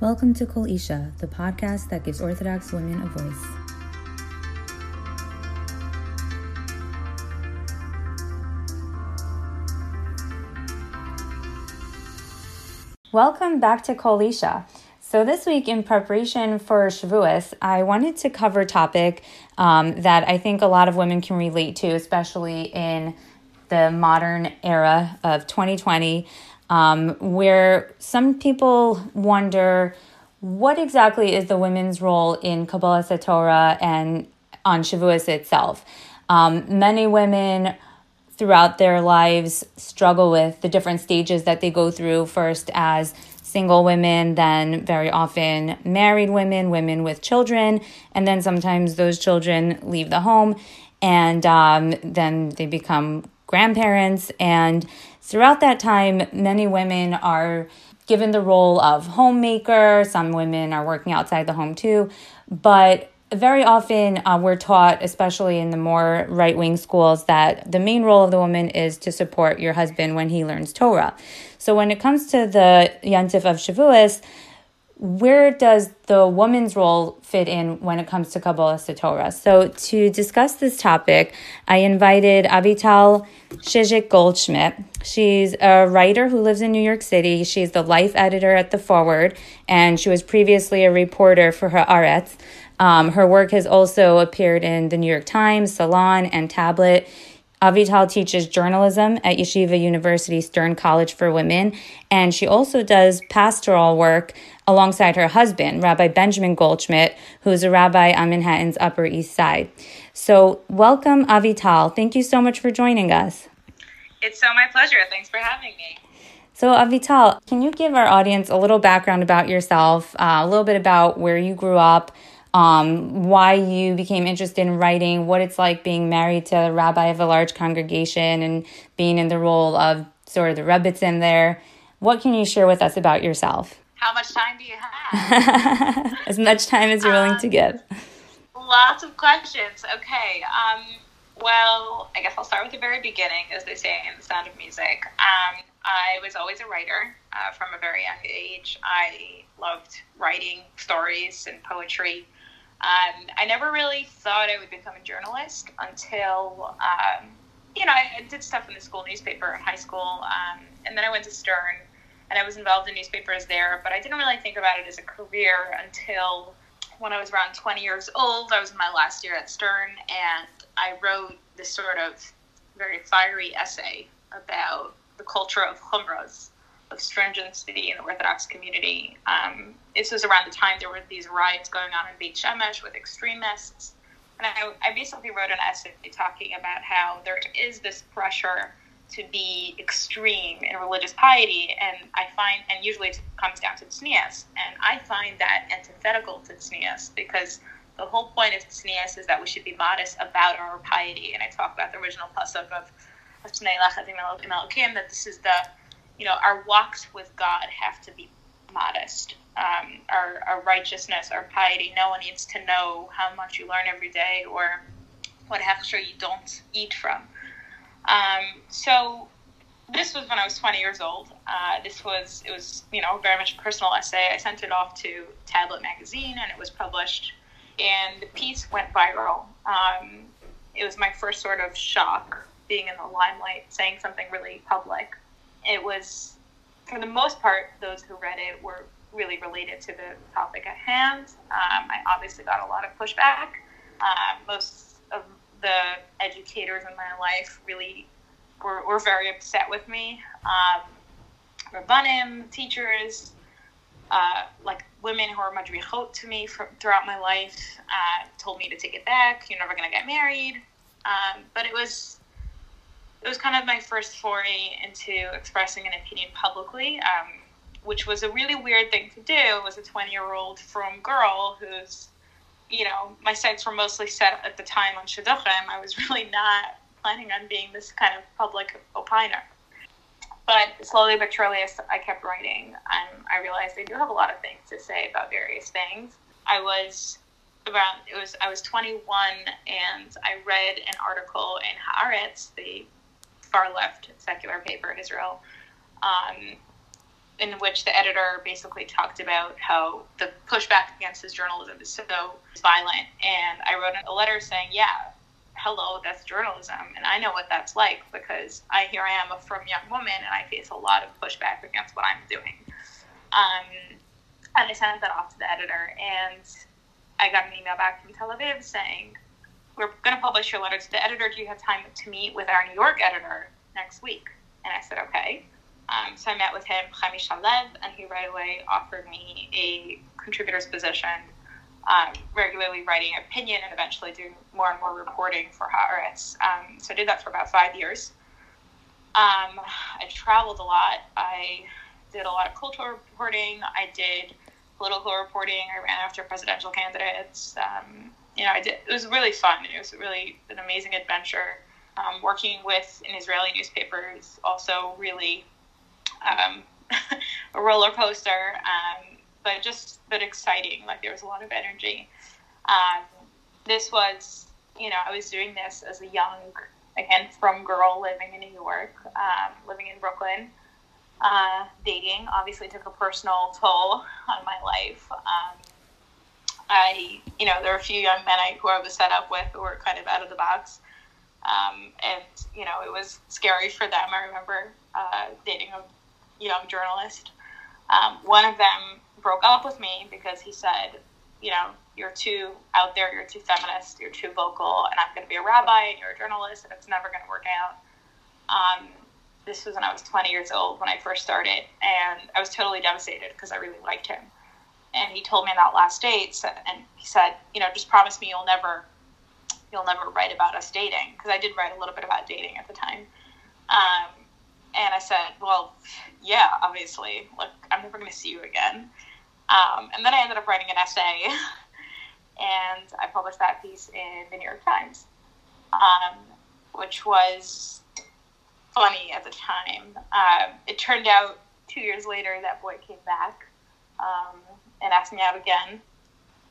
Welcome to Kol Isha, the podcast that gives Orthodox women a voice. Welcome back to Kol Isha. So this week, in preparation for Shavuos, I wanted to cover a topic um, that I think a lot of women can relate to, especially in the modern era of 2020 um, where some people wonder what exactly is the women's role in Kabbalah Torah and on Shavuos itself. Um, many women throughout their lives struggle with the different stages that they go through first as single women, then very often married women, women with children, and then sometimes those children leave the home and um, then they become grandparents. And throughout that time, many women are given the role of homemaker. Some women are working outside the home too. But very often uh, we're taught, especially in the more right wing schools, that the main role of the woman is to support your husband when he learns Torah. So when it comes to the Yantif of Shavuos, where does the woman's role fit in when it comes to Kabbalah Torah? So, to discuss this topic, I invited Avital Chizhik Goldschmidt. She's a writer who lives in New York City. She's the life editor at The Forward, and she was previously a reporter for Haaretz. Um, her work has also appeared in the New York Times, Salon, and Tablet. Avital teaches journalism at Yeshiva University Stern College for Women, and she also does pastoral work alongside her husband, Rabbi Benjamin Goldschmidt, who's a rabbi on Manhattan's Upper East Side. So, welcome, Avital. Thank you so much for joining us. It's so my pleasure. Thanks for having me. So, Avital, can you give our audience a little background about yourself, uh, a little bit about where you grew up, um, why you became interested in writing, what it's like being married to a rabbi of a large congregation and being in the role of sort of the rebbitzin there? What can you share with us about yourself? How much time do you have? as much time as you're willing to um, give. Lots of questions. Okay. Um, well, I guess I'll start with the very beginning, as they say in The Sound of Music. Um, I was always a writer uh, from a very young age. I loved writing stories and poetry. Um, I never really thought I would become a journalist until, um, you know, I did stuff in the school newspaper in high school, um, and then I went to Stern and I was involved in newspapers there, but I didn't really think about it as a career until when I was around 20 years old. I was in my last year at Stern, and I wrote this sort of very fiery essay about the culture of chumras, of stringency in the Orthodox community. Um, this was around the time there were these riots going on in Beit Shemesh with extremists. And I, I basically wrote an essay talking about how there is this pressure to be extreme in religious piety, and I find, and usually it comes down to tznius, and I find that antithetical to tznius because the whole point of tznius is that we should be modest about our piety, and I talk about the original pasuk of that this is the, you know, our walks with God have to be modest. Um, our, our righteousness, our piety. No one needs to know how much you learn every day or what hechsher you don't eat from. Um, so this was when I was 20 years old. Uh, this was it was you know very much a personal essay. I sent it off to Tablet magazine and it was published, and the piece went viral. Um, it was my first sort of shock being in the limelight, saying something really public. It was, for the most part, those who read it were really related to the topic at hand. Um, I obviously got a lot of pushback. Uh, most of the educators in my life really were, were very upset with me. Um, Rabbanim, teachers, uh, like women who are madrichot to me for, throughout my life, uh, told me to take it back. You're never going to get married. Um, but it was it was kind of my first foray into expressing an opinion publicly, um, which was a really weird thing to do as a 20 year old from girl who's you know, my sights were mostly set at the time on Shidduchim. I was really not planning on being this kind of public opiner. But slowly but surely, I kept writing, um, I realized I do have a lot of things to say about various things. I was around, it was, I was 21 and I read an article in Haaretz, the far left secular paper in Israel, um, in which the editor basically talked about how the pushback against his journalism is so violent. And I wrote a letter saying, yeah, hello, that's journalism. And I know what that's like because I here I am, a frum young woman, and I face a lot of pushback against what I'm doing. Um, and I sent that off to the editor, and I got an email back from Tel Aviv saying, we're going to publish your letter to the editor. Do you have time to meet with our New York editor next week? And I said, okay. Um, so I met with him, Chaim Shalev, and he right away offered me a contributor's position, um, regularly writing opinion and eventually doing more and more reporting for Haaretz. Um, so I did that for about five years. Um, I traveled a lot. I did a lot of cultural reporting. I did political reporting. I ran after presidential candidates. Um, you know, did. It was really fun. It was really an amazing adventure. Um, working with an Israeli newspaper is also really um, a roller coaster, um, but just but exciting. Like there was a lot of energy. Um, this was, you know, I was doing this as a young, again, frum girl living in New York, um, living in Brooklyn. Uh, dating obviously took a personal toll on my life. Um, I, you know, there were a few young men I, who I was set up with who were kind of out of the box. Um, and, you know, it was scary for them. I remember uh, dating a young journalist. Um, one of them broke up with me because he said, you know, you're too out there, you're too feminist, you're too vocal, and I'm going to be a rabbi and you're a journalist, and it's never going to work out. Um, this was when I was 20 years old when I first started, and I was totally devastated because I really liked him. And he told me on that last date, and he said, you know, just promise me you'll never, you'll never write about us dating, because I did write a little bit about dating at the time. Um, and I said, well, yeah, obviously, like I'm never going to see you again. Um, and then I ended up writing an essay, and I published that piece in the New York Times, um, which was funny at the time. Um, it turned out two years later that boy came back um, and asked me out again,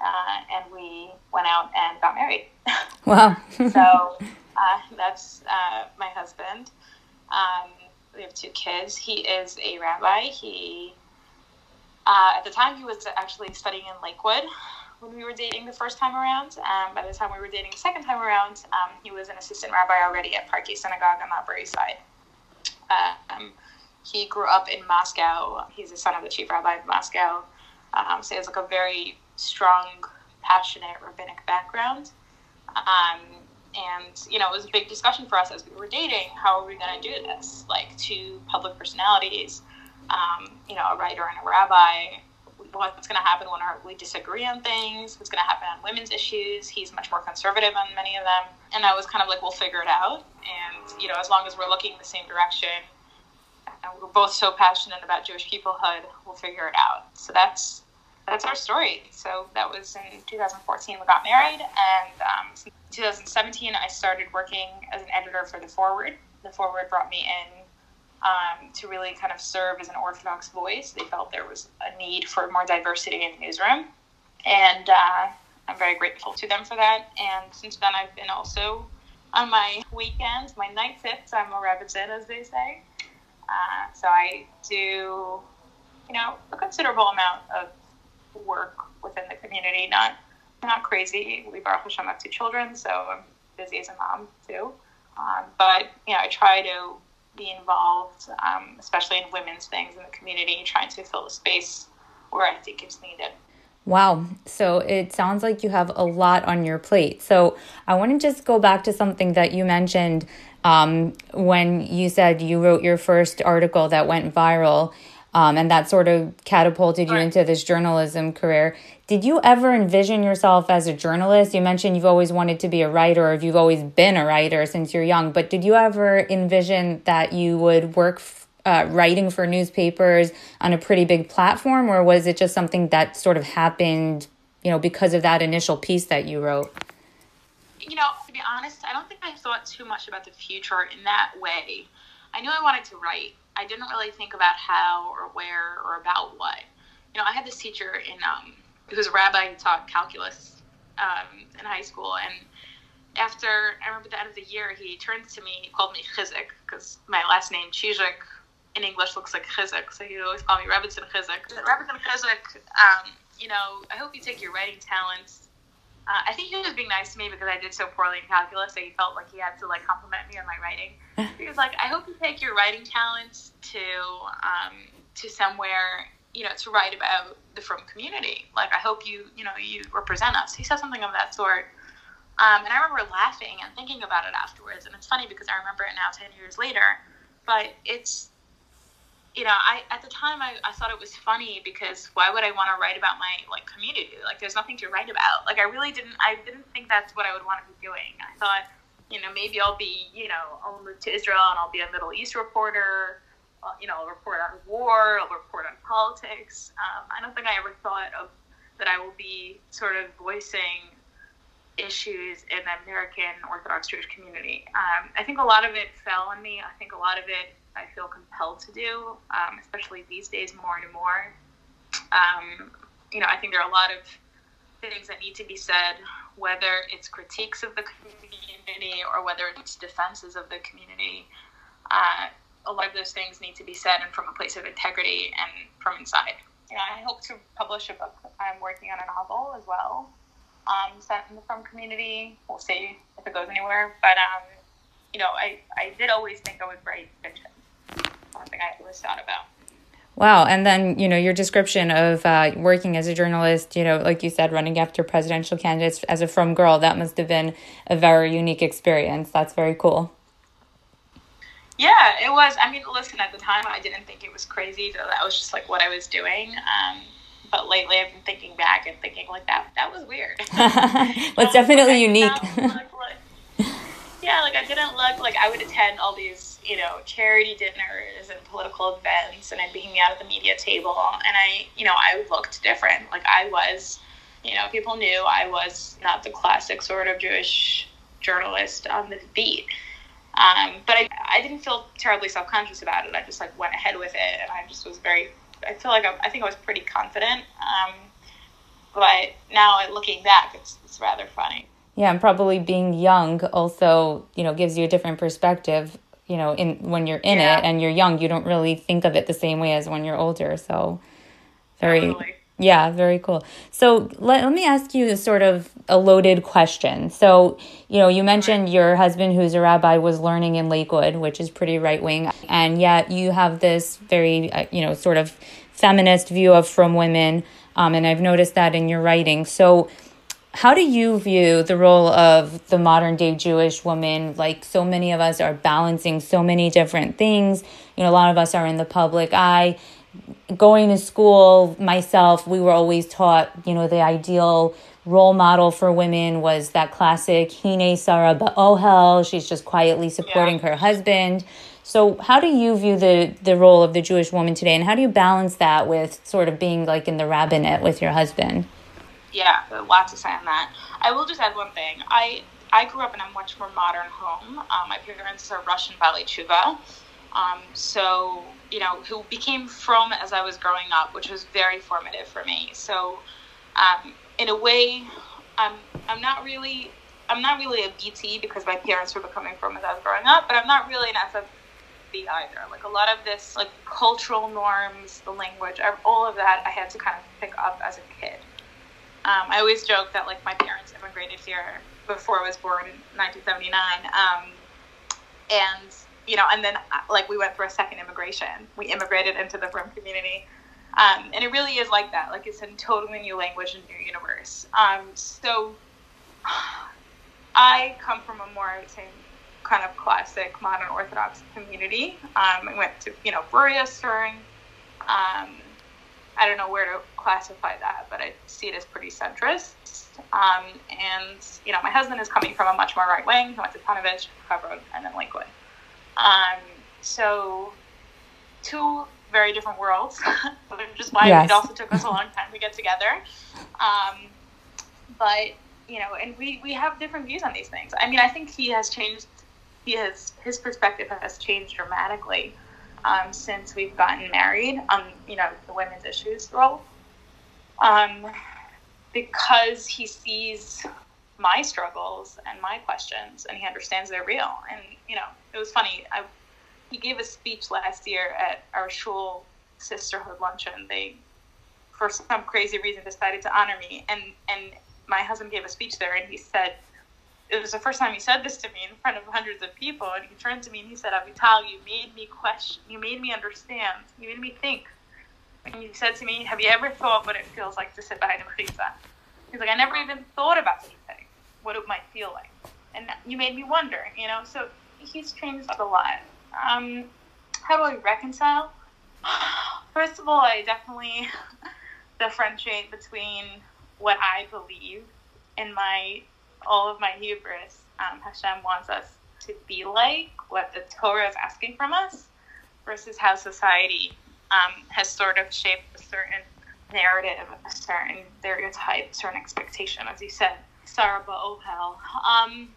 uh, and we went out and got married. Wow! so uh, that's uh, my husband. Um, we have two kids. He is a rabbi. He, uh, at the time, he was actually studying in Lakewood when we were dating the first time around. Um, by the time we were dating the second time around, um, he was an assistant rabbi already at Park East Synagogue on the Upper East Side. Um, he grew up in Moscow. He's the son of the chief rabbi of Moscow. Um, so he has like a very strong, passionate rabbinic background. Um, and you know it was a big discussion for us as we were dating how are we going to do this? Like two public personalities um, you know a writer and a rabbi. What's going to happen when our, we disagree on things? What's going to happen on women's issues? He's much more conservative on many of them. And i was kind of like we'll figure it out. And you know as long as we're looking in the same direction and we're both so passionate about jewish peoplehood we'll figure it out so that's that's our story. So that was in 2014 we got married, and um, 2017 I started working as an editor for the Forward. The Forward brought me in um, to really kind of serve as an orthodox voice. They felt there was a need for more diversity in the newsroom, and uh, I'm very grateful to them for that. And since then, I've been also on my weekends, my night shifts. I'm a rebbitzin, as they say. Uh, so I do, you know, a considerable amount of work within the community. Not not crazy. We Baruch Hashem have two children, so I'm busy as a mom too. Um, but you know, I try to be involved, um, especially in women's things in the community, trying to fill the space where I think it's needed. Wow. So it sounds like you have a lot on your plate. So I want to just go back to something that you mentioned um, when you said you wrote your first article that went viral um, and that sort of catapulted you into this journalism career. Did you ever envision yourself as a journalist? You mentioned you've always wanted to be a writer, or you've always been a writer since you're young, but did you ever envision that you would work uh, writing for newspapers on a pretty big platform, or was it just something that sort of happened, you know, because of that initial piece that you wrote? You know, to be honest, I don't think I thought too much about the future in that way. I knew I wanted to write. I didn't really think about how or where or about what. You know, I had this teacher in um, who was a rabbi who taught calculus um, in high school, and after I remember at the end of the year, he turned to me, he called me Chizhik because my last name Chizhik in English looks like Chizuk, so he'd always call me Rebbitzin Chizuk. Rebbitzin Chizuk, um, you know, I hope you take your writing talents. Uh, I think he was being nice to me because I did so poorly in calculus, so he felt like he had to like compliment me on my writing. he was like, "I hope you take your writing talents to um, to somewhere, you know, to write about the frum community. Like, I hope you, you know, you represent us." He said something of that sort. Um, and I remember laughing and thinking about it afterwards. And it's funny because I remember it now 10 years later. But it's, you know, I at the time I, I thought it was funny because why would I want to write about my like community? Like there's nothing to write about. Like I really didn't I didn't think that's what I would want to be doing. I thought, you know, maybe I'll be, you know, I'll move to Israel and I'll be a Middle East reporter. Uh, you know, I'll report on war, I'll report on politics. Um, I don't think I ever thought of that I will be sort of voicing issues in the American Orthodox Jewish community. Um, I think a lot of it fell on me. I think a lot of it I feel compelled to do, um, especially these days more and more. Um, you know, I think there are a lot of things that need to be said, whether it's critiques of the community or whether it's defenses of the community. Uh, a lot of those things need to be said and from a place of integrity and from inside. You know, I hope to publish a book. I'm working on a novel as well um, sent in the film community. We'll see if it goes anywhere. But, um, you know, I, I did always think I would write fiction. Something I always thought about. Wow. And then, you know, your description of uh, working as a journalist, you know, like you said, running after presidential candidates as a frum girl, that must have been a very unique experience. That's very cool. Yeah, it was. I mean, listen, at the time, I didn't think it was crazy. That was just like what I was doing. Um, but lately I've been thinking back and thinking like that that was weird. well, it's definitely unique. yeah, like I didn't look like I would attend all these, you know, charity dinners and political events, and I'd be hanging out at the media table, and I, you know, I looked different. Like I was, you know, people knew I was not the classic sort of Jewish journalist on the beat. Um, but I, I didn't feel terribly self conscious about it. I just like went ahead with it, and I just was very I feel like I, I think I was pretty confident. Um, but now looking back, it's, it's rather funny. Yeah, and probably being young also, you know, gives you a different perspective. You know, in when you're in yeah. it and you're young, you don't really think of it the same way as when you're older. So, very. Totally. Yeah, very cool. So let, let me ask you a sort of a loaded question. So, you know, you mentioned your husband, who's a rabbi, was learning in Lakewood, which is pretty right wing. And yet you have this very, uh, you know, sort of feminist view of frum women. Um, and I've noticed that in your writing. So, how do you view the role of the modern day Jewish woman? Like so many of us are balancing so many different things. You know, a lot of us are in the public eye going to school myself, we were always taught, you know, the ideal role model for women was that classic Hine Sarah Ba'ohel. She's just quietly supporting yeah. her husband. So, how do you view the the role of the Jewish woman today, and how do you balance that with sort of being like in the rabbinate with your husband? Yeah, lots lot to say on that. I will just add one thing. I I grew up in a much more modern home. Um, my parents are Russian Baalei Teshuva, um, so you know, who became frum as I was growing up, which was very formative for me. So, um, in a way, I'm I'm not really I'm not really a BT because my parents were becoming frum as I was growing up, but I'm not really an FFB either. Like a lot of this, like cultural norms, the language, all of that, I had to kind of pick up as a kid. Um, I always joke that like my parents immigrated here before I was born in 1979, um, and you know, and then uh, like we went through a second immigration. We immigrated into the Frum community. Um, and it really is like that. Like it's a totally new language and new universe. Um, so I come from a more, I would say, kind of classic modern Orthodox community. Um, I went to, you know, Bruriah Stern. Um, I don't know where to classify that, but I see it as pretty centrist. Um, and, you know, my husband is coming from a much more right wing. He went to Ponevezh, Hebron, and then Lakewood. Um, so, two very different worlds, which is why yes. it also took us a long time to get together. Um, but you know, and we we have different views on these things. I mean, I think he has changed. He has his perspective has changed dramatically um, since we've gotten married on you know the women's issues role. Um, because he sees my struggles and my questions and he understands they're real and you know it was funny i he gave a speech last year at our shul sisterhood luncheon. They, for some crazy reason, decided to honor me, and and my husband gave a speech there, and he said. It was the first time he said this to me in front of hundreds of people, and he turned to me and he said, "Avital, you made me question. You made me understand. You made me think." And he said to me, "Have you ever thought what it feels like to sit behind a mechitza?" He's like, "I never even thought about anything, what it might feel like." and you made me wonder, you know. So he's changed a lot. Um, how do I reconcile? First of all, I definitely differentiate between what I believe in my all of my hubris. Um, Hashem wants us to be like what the Torah is asking from us, versus how society um, has sort of shaped a certain narrative, a certain stereotype, a certain expectation, as you said. Sarah Ohel. Um,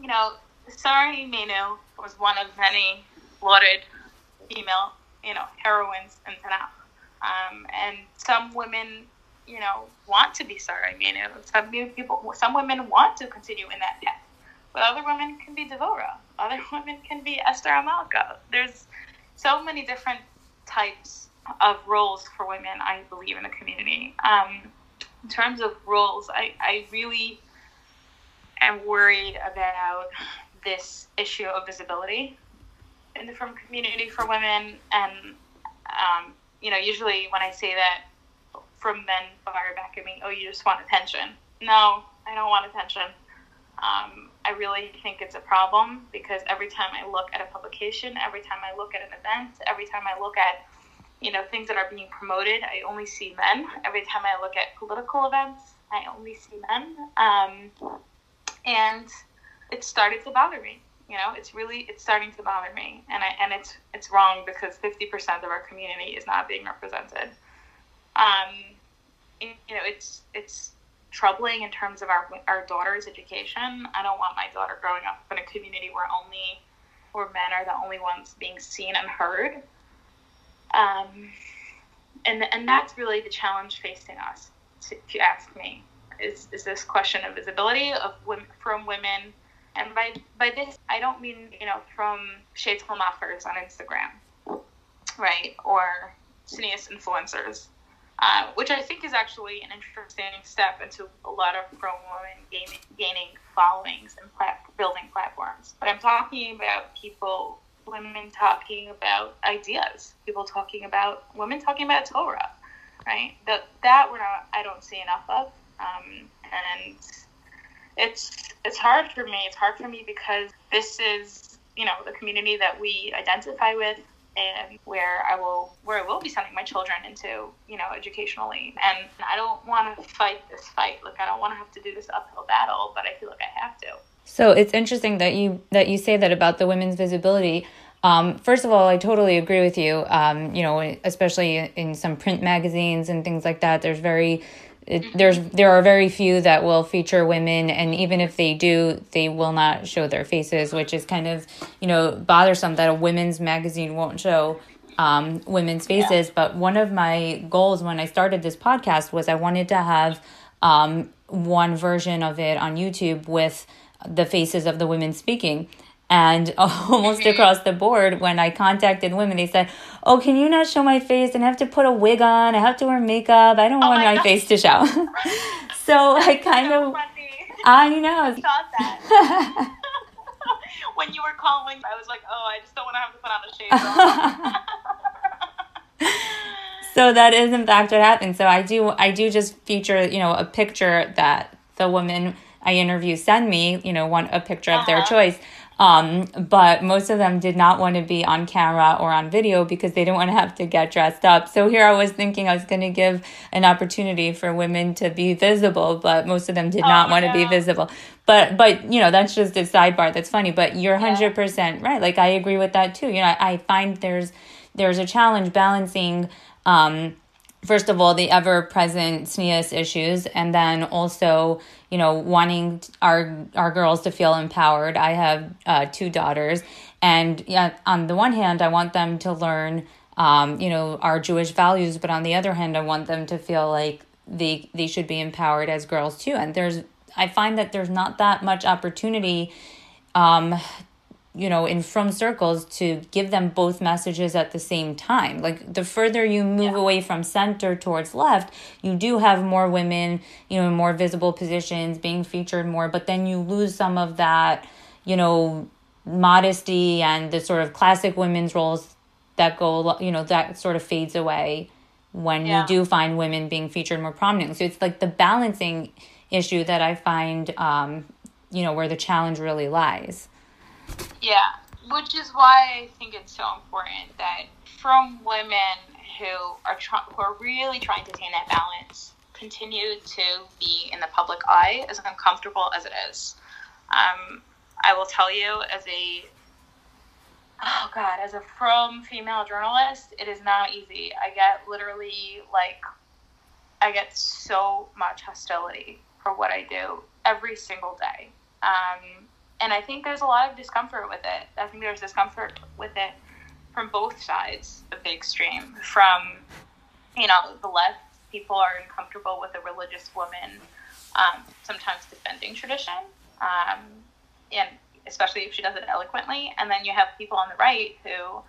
you know, Sarah Imeinu was one of many lauded female, you know, heroines in Tanakh. Um, and some women, you know, want to be Sarah Imeinu. Some people, some women want to continue in that path. But other women can be Devora. Other women can be Esther HaMalka. There's so many different types of roles for women, I believe, in the community. Um, in terms of roles, I, I really am worried about this issue of visibility in the frum community for women. And, um, you know, usually when I say that, frum men fire back at me, oh, you just want attention. No, I don't want attention. Um, I really think it's a problem because every time I look at a publication, every time I look at an event, every time I look at you know things that are being promoted, I only see men. Every time I look at political events, I only see men. Um, and it started to bother me. You know, it's really it's starting to bother me, and I and it's it's wrong because fifty percent of our community is not being represented. Um, you know, it's it's troubling in terms of our our daughter's education. I don't want my daughter growing up in a community where only where men are the only ones being seen and heard. Um, and and that's really the challenge facing us, if you ask me is, is this question of visibility of women, frum women. And by, by this, I don't mean, you know, from sheitel Machers on Instagram, right? Or tznius influencers, uh, which I think is actually an interesting step into a lot of pro women gaining, gaining followings and plat- building platforms. But I'm talking about people, women talking about ideas, people talking about, women talking about Torah, right? That, that we're not, I don't see enough of. Um, and it's it's hard for me. It's hard for me because this is you know the community that we identify with and where I will where I will be sending my children into, you know, educationally. And I don't want to fight this fight. Like I don't want to have to do this uphill battle, but I feel like I have to. So it's interesting that you that you say that about the women's visibility. Um, first of all, I totally agree with you. Um, you know, especially in some print magazines and things like that, there's very it, there's there are very few that will feature women and even if they do they will not show their faces which is kind of you know bothersome that a women's magazine won't show um, women's faces. Yeah. but one of my goals when i started this podcast was i wanted to have um, one version of it on youtube with the faces of the women speaking. And almost across the board, when I contacted women, they said, Oh, can you not show my face? And I have to put a wig on. I have to wear makeup. I don't oh want my, my face to show. so I kind so of. Funny. I know. I thought that. when you were calling, I was like, Oh, I just don't want to have to put on a shade. so that is in fact what happened. So I do I do just feature, you know, a picture that the woman I interview send me, you know, want a picture uh-huh. of their uh-huh. choice. Um, but most of them did not want to be on camera or on video because they didn't want to have to get dressed up. So here I was thinking I was going to give an opportunity for women to be visible, but most of them did not oh, want to be visible. But but you know that's just a sidebar. That's funny. But you're hundred percent right. Like I agree with that too. You know I, I find there's there's a challenge balancing. Um, first of all the ever present tznius issues and then also you know wanting our our girls to feel empowered. I have uh, two daughters and yeah on the one hand i want them to learn um, you know our jewish values but on the other hand i want them to feel like they they should be empowered as girls too. And there's i find that there's not that much opportunity um, you know, in frum circles to give them both messages at the same time. Like the further you move yeah. away from center towards left, you do have more women, you know, in more visible positions being featured more, but then you lose some of that, you know, modesty and the sort of classic women's roles that go, you know, that sort of fades away when yeah. you do find women being featured more prominently. So it's like the balancing issue that I find, um, you know, where the challenge really lies. Yeah, which is why I think it's so important that frum women who are who are really trying to attain that balance continue to be in the public eye, as uncomfortable as it is. Um, I will tell you, as a oh god, as a frum female journalist, it is not easy. I get literally like I get so much hostility for what I do every single day. Um, and I think there's a lot of discomfort with it. I think there's discomfort with it from both sides of the extreme. From, you know, the left, people are uncomfortable with a religious woman um, sometimes defending tradition, um, and especially if she does it eloquently. And then you have people on the right who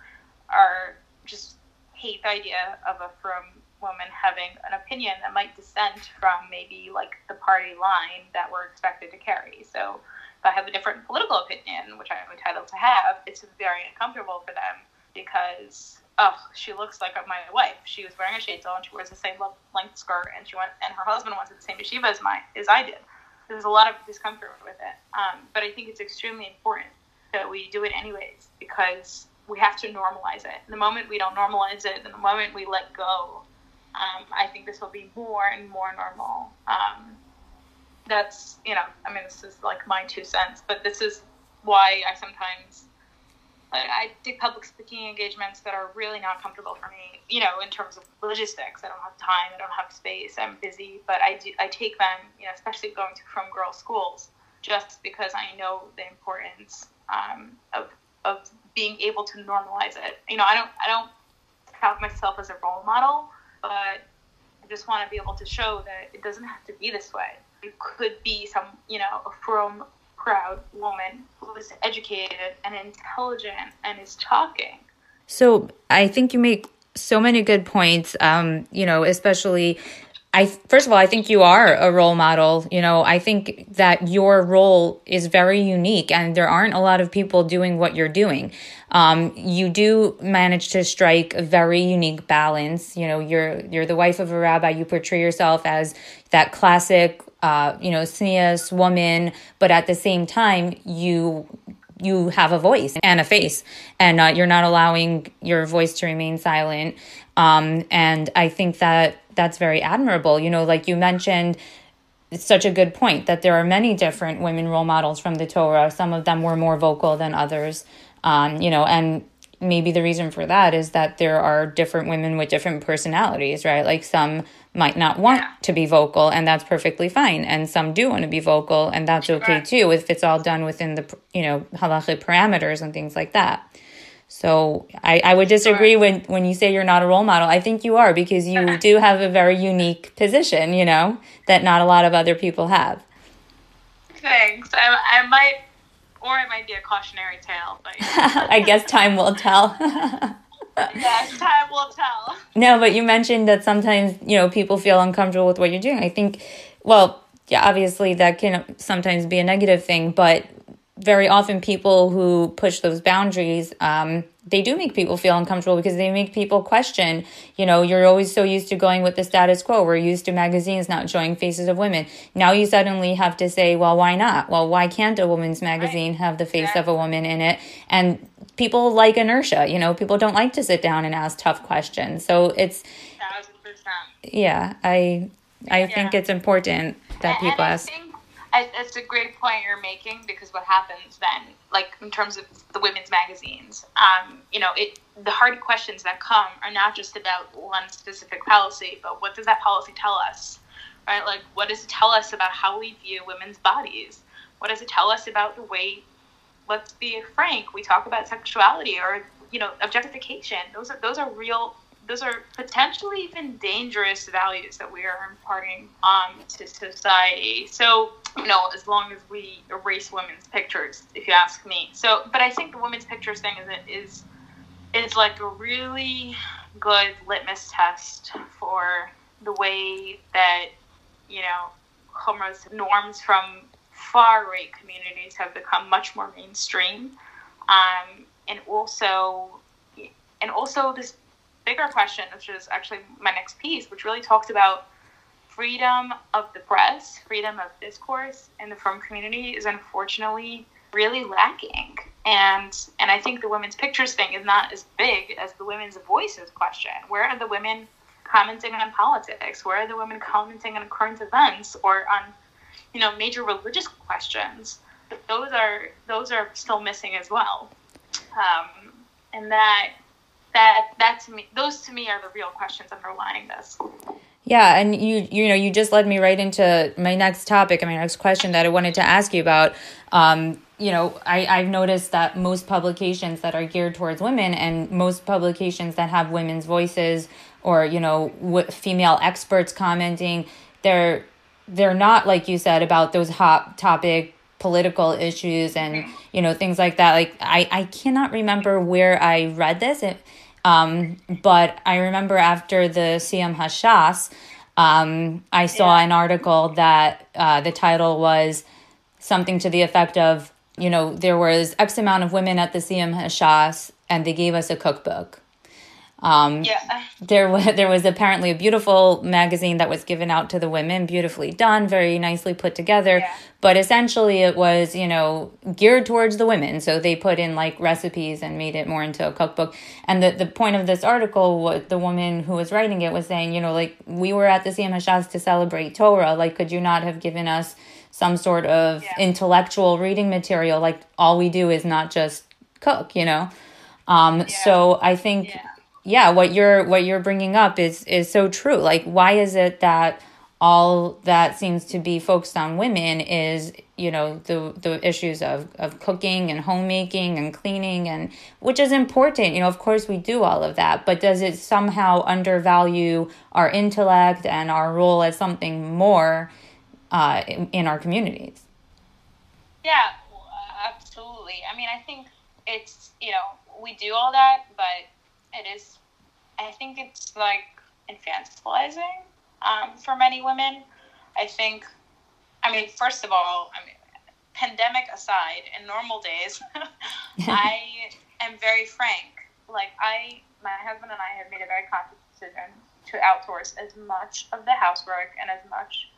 are just hate the idea of a frum woman having an opinion that might dissent from maybe like the party line that we're expected to carry. So I have a different political opinion, which I'm entitled to have, it's very uncomfortable for them because oh, she looks like my wife. She was wearing a sheitel and she wears the same length skirt, and she went and her husband went to the same yeshiva as my as I did. There's a lot of discomfort with it, um, but I think it's extremely important that we do it anyways because we have to normalize it. The moment we don't normalize it, and the moment we let go, um, I think this will be more and more normal. Um, that's you know i mean this is like my two cents but this is why i sometimes like, i take public speaking engagements that are really not comfortable for me you know in terms of logistics. I don't have time i don't have space i'm busy but i do i take them you know especially going to frum girls schools just because i know the importance um, of of being able to normalize it. You know i don't i don't count myself as a role model but i just want to be able to show that it doesn't have to be this way could be some, you know, a frum proud woman who is educated and intelligent and is talking. So I think you make so many good points. Um, you know, especially I first of all, I think you are a role model. You know, I think that your role is very unique, and there aren't a lot of people doing what you're doing. Um, you do manage to strike a very unique balance. You know, you're you're the wife of a rabbi. You portray yourself as that classic, uh, you know, tznius woman, but at the same time, you you have a voice and a face, and uh, you're not allowing your voice to remain silent. Um, and I think that that's very admirable. You know, like you mentioned, it's such a good point that there are many different women role models from the Torah. Some of them were more vocal than others. Um, you know, and maybe the reason for that is that there are different women with different personalities, right? Like some might not want yeah. to be vocal, and that's perfectly fine. And some do want to be vocal, and that's okay too, if it's all done within the, you know, halachic parameters and things like that. So I, I would disagree sure. when, when you say you're not a role model. I think you are because you do have a very unique position, you know, that not a lot of other people have. Thanks. I, I might, or it might be a cautionary tale. But I guess time will tell. yes, time will tell. No, but you mentioned that sometimes, you know, people feel uncomfortable with what you're doing. I think, well, yeah, obviously that can sometimes be a negative thing, but very often people who push those boundaries um, they do make people feel uncomfortable because they make people question you know you're always so used to going with the status quo. We're used to magazines not showing faces of women. Now you suddenly have to say well why not? Well why can't a woman's magazine have the face of a woman in it? And people like inertia you know people don't like to sit down and ask tough questions. So it's yeah i i yeah. think it's important that people ask it's a great point you're making because what happens then, like in terms of the women's magazines, um, you know, it the hard questions that come are not just about one specific policy, but what does that policy tell us, right? Like, what does it tell us about how we view women's bodies? What does it tell us about the way? Let's be frank. We talk about sexuality or you know objectification. Those are those are real those are potentially even dangerous values that we are imparting um, to society. So, you know, as long as we erase women's pictures, if you ask me. So, but I think the women's pictures thing is is is like a really good litmus test for the way that you know homo's norms from far right communities have become much more mainstream, um, and also and also this bigger question, which is actually my next piece, which really talks about freedom of the press, freedom of discourse in the frum community is unfortunately really lacking. And and I think the women's pictures thing is not as big as the women's voices question. Where are the women commenting on politics? Where are the women commenting on current events or on, you know, major religious questions? But those are those are still missing as well. Um, and that that that to me those to me are the real questions underlying this. Yeah and you you know you just led me right into my next topic and my next question that i wanted to ask you about. Um, you know I, i've noticed that most publications that are geared towards women and most publications that have women's voices or you know w- female experts commenting they're they're not like you said about those hot topic political issues and you know things like that. Like i i cannot remember where i read this. It um, but I remember after the Siyum Hashas, um, I saw yeah. an article that uh, the title was something to the effect of, you know, there was X amount of women at the Siyum Hashas and they gave us a cookbook. Um, yeah. There was there was apparently a beautiful magazine that was given out to the women, beautifully done, very nicely put together. Yeah. But essentially, it was you know geared towards the women. So they put in like recipes and made it more into a cookbook. And the the point of this article, what the woman who was writing it was saying, you know, like we were at the Siyum Hashas to celebrate Torah. Like, could you not have given us some sort of yeah. intellectual reading material? Like, all we do is not just cook, you know. Um, yeah. So I think. Yeah yeah what you're what you're bringing up is is so true. Like why is it that all that seems to be focused on women is you know the the issues of of cooking and homemaking and cleaning and which is important you know of course we do all of that but does it somehow undervalue our intellect and our role as something more uh, in, in our communities? Yeah absolutely. I mean i think it's you know we do all that but it is I think it's like infantilizing um, for many women. I think, I mean, first of all, I mean, pandemic aside, in normal days, I am very frank. Like, I, my husband and I have made a very conscious decision to outsource as much of the housework and as much,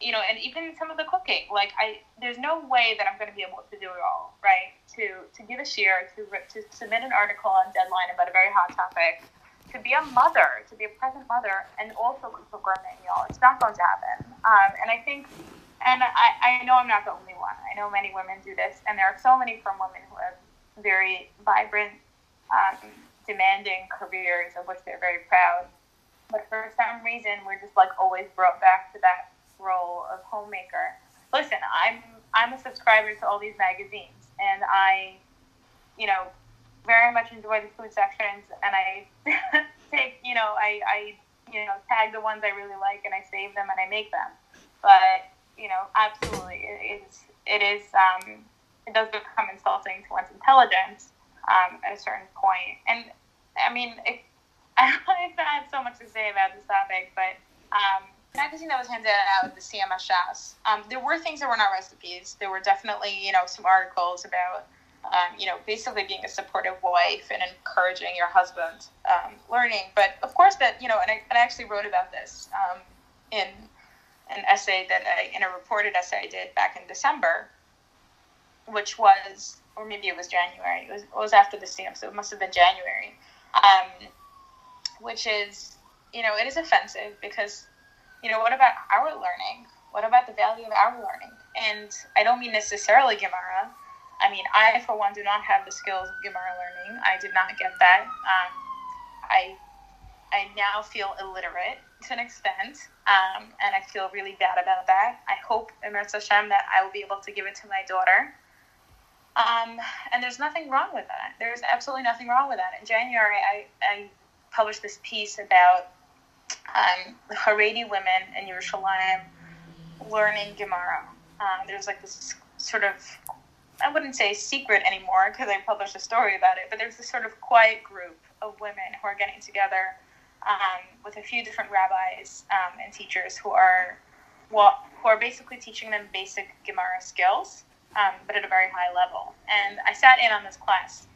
you know, and even some of the cooking. Like, I, there's no way that I'm going to be able to do it all, right? To, to give a share, to, to submit an article on Deadline about a very hot topic, to be a mother, to be a present mother, and also cook a gourmet meal. It's not going to happen. Um, and I think, and I, I know I'm not the only one. I know many women do this, and there are so many frum women who have very vibrant, um, demanding careers of which they're very proud. But for some reason, we're just like always brought back to that role of homemaker. Listen, I'm I'm a subscriber to all these magazines, and I, you know, very much enjoy the food sections, and I take, you know, I, I, you know, tag the ones I really like, and I save them and I make them. But you know, absolutely, it is, it is, um, it does become insulting to one's intelligence um, at a certain point. And I mean, it, I've had so much to say about this topic, but um, the magazine that was handed out, the Siyum Hashas, um, there were things that were not recipes. There were definitely, you know, some articles about um, you know, basically being a supportive wife and encouraging your husband um, learning. But of course, that you know, and I, and I actually wrote about this um, in an essay that I, in a reported essay I did back in December, which was, or maybe it was January. It was, it was after the Siyum, so it must have been January. Um, which is, you know, it is offensive because, you know, what about our learning? What about the value of our learning? And I don't mean necessarily Gemara I mean, I, for one, do not have the skills of Gemara learning. I did not get that. Um, I, I now feel illiterate to an extent, um, and I feel really bad about that. I hope, Emir Hashem, that I will be able to give it to my daughter. Um, and there's nothing wrong with that. There's absolutely nothing wrong with that. In January, I, I published this piece about um, the Haredi women in Yerushalayim learning Gemara. Um, there's like this sort of, I wouldn't say secret anymore because I published a story about it, but there's this sort of quiet group of women who are getting together um, with a few different rabbis um, and teachers who are well, who are basically teaching them basic Gemara skills, um, but at a very high level. And I sat in on this class.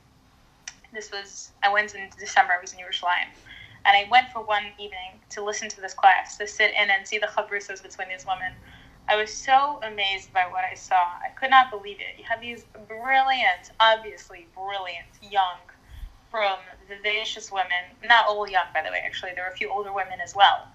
This was I went in December. I was in Yerushalayim, and I went for one evening to listen to this class, to sit in and see the chavrusas between these women. I was so amazed by what I saw. I could not believe it. You have these brilliant, obviously brilliant, young, from vivacious women. Not all young, by the way. Actually, there were a few older women as well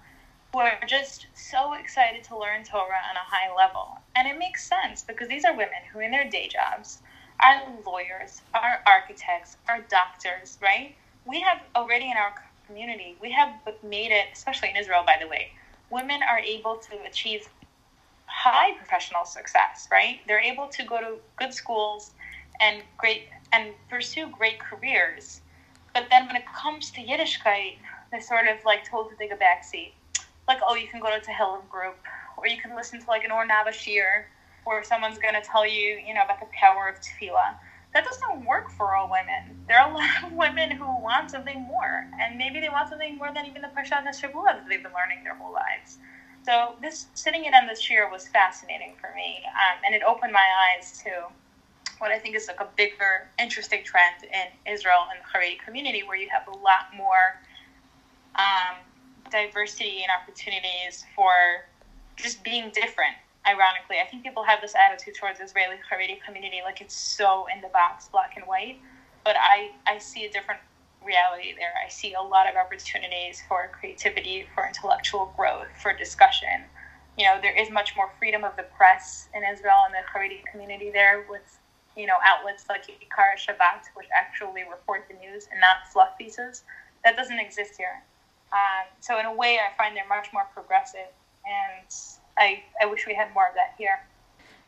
who are just so excited to learn Torah on a high level. And it makes sense because these are women who, in their day jobs, are lawyers, are architects, are doctors, right? We have already in our community, we have made it, especially in Israel, by the way, women are able to achieve high professional success, right? They're able to go to good schools and great and pursue great careers. But then when it comes to Yiddishkeit, they're sort of like told to take a backseat like, oh, you can go to Tehillim group, or you can listen to like an Or Navashir, where someone's going to tell you, you know, about the power of tefillah. That doesn't work for all women. There are a lot of women who want something more, and maybe they want something more than even the Parshat HaShavua that they've been learning their whole lives. So this sitting in on this year was fascinating for me, um, and it opened my eyes to what I think is like a bigger, interesting trend in Israel and the Haredi community, where you have a lot more um, diversity and opportunities for just being different. Ironically, I think people have this attitude towards Israeli Haredi community like it's so in the box, black and white. But I, I see a different reality there. I see a lot of opportunities for creativity, for intellectual growth, for discussion. You know, there is much more freedom of the press in Israel and the Haredi community there with, you know, outlets like Kikar HaShabbat, which actually report the news and not fluff pieces. That doesn't exist here. Um, so in a way, I find they're much more progressive, and I, I wish we had more of that here.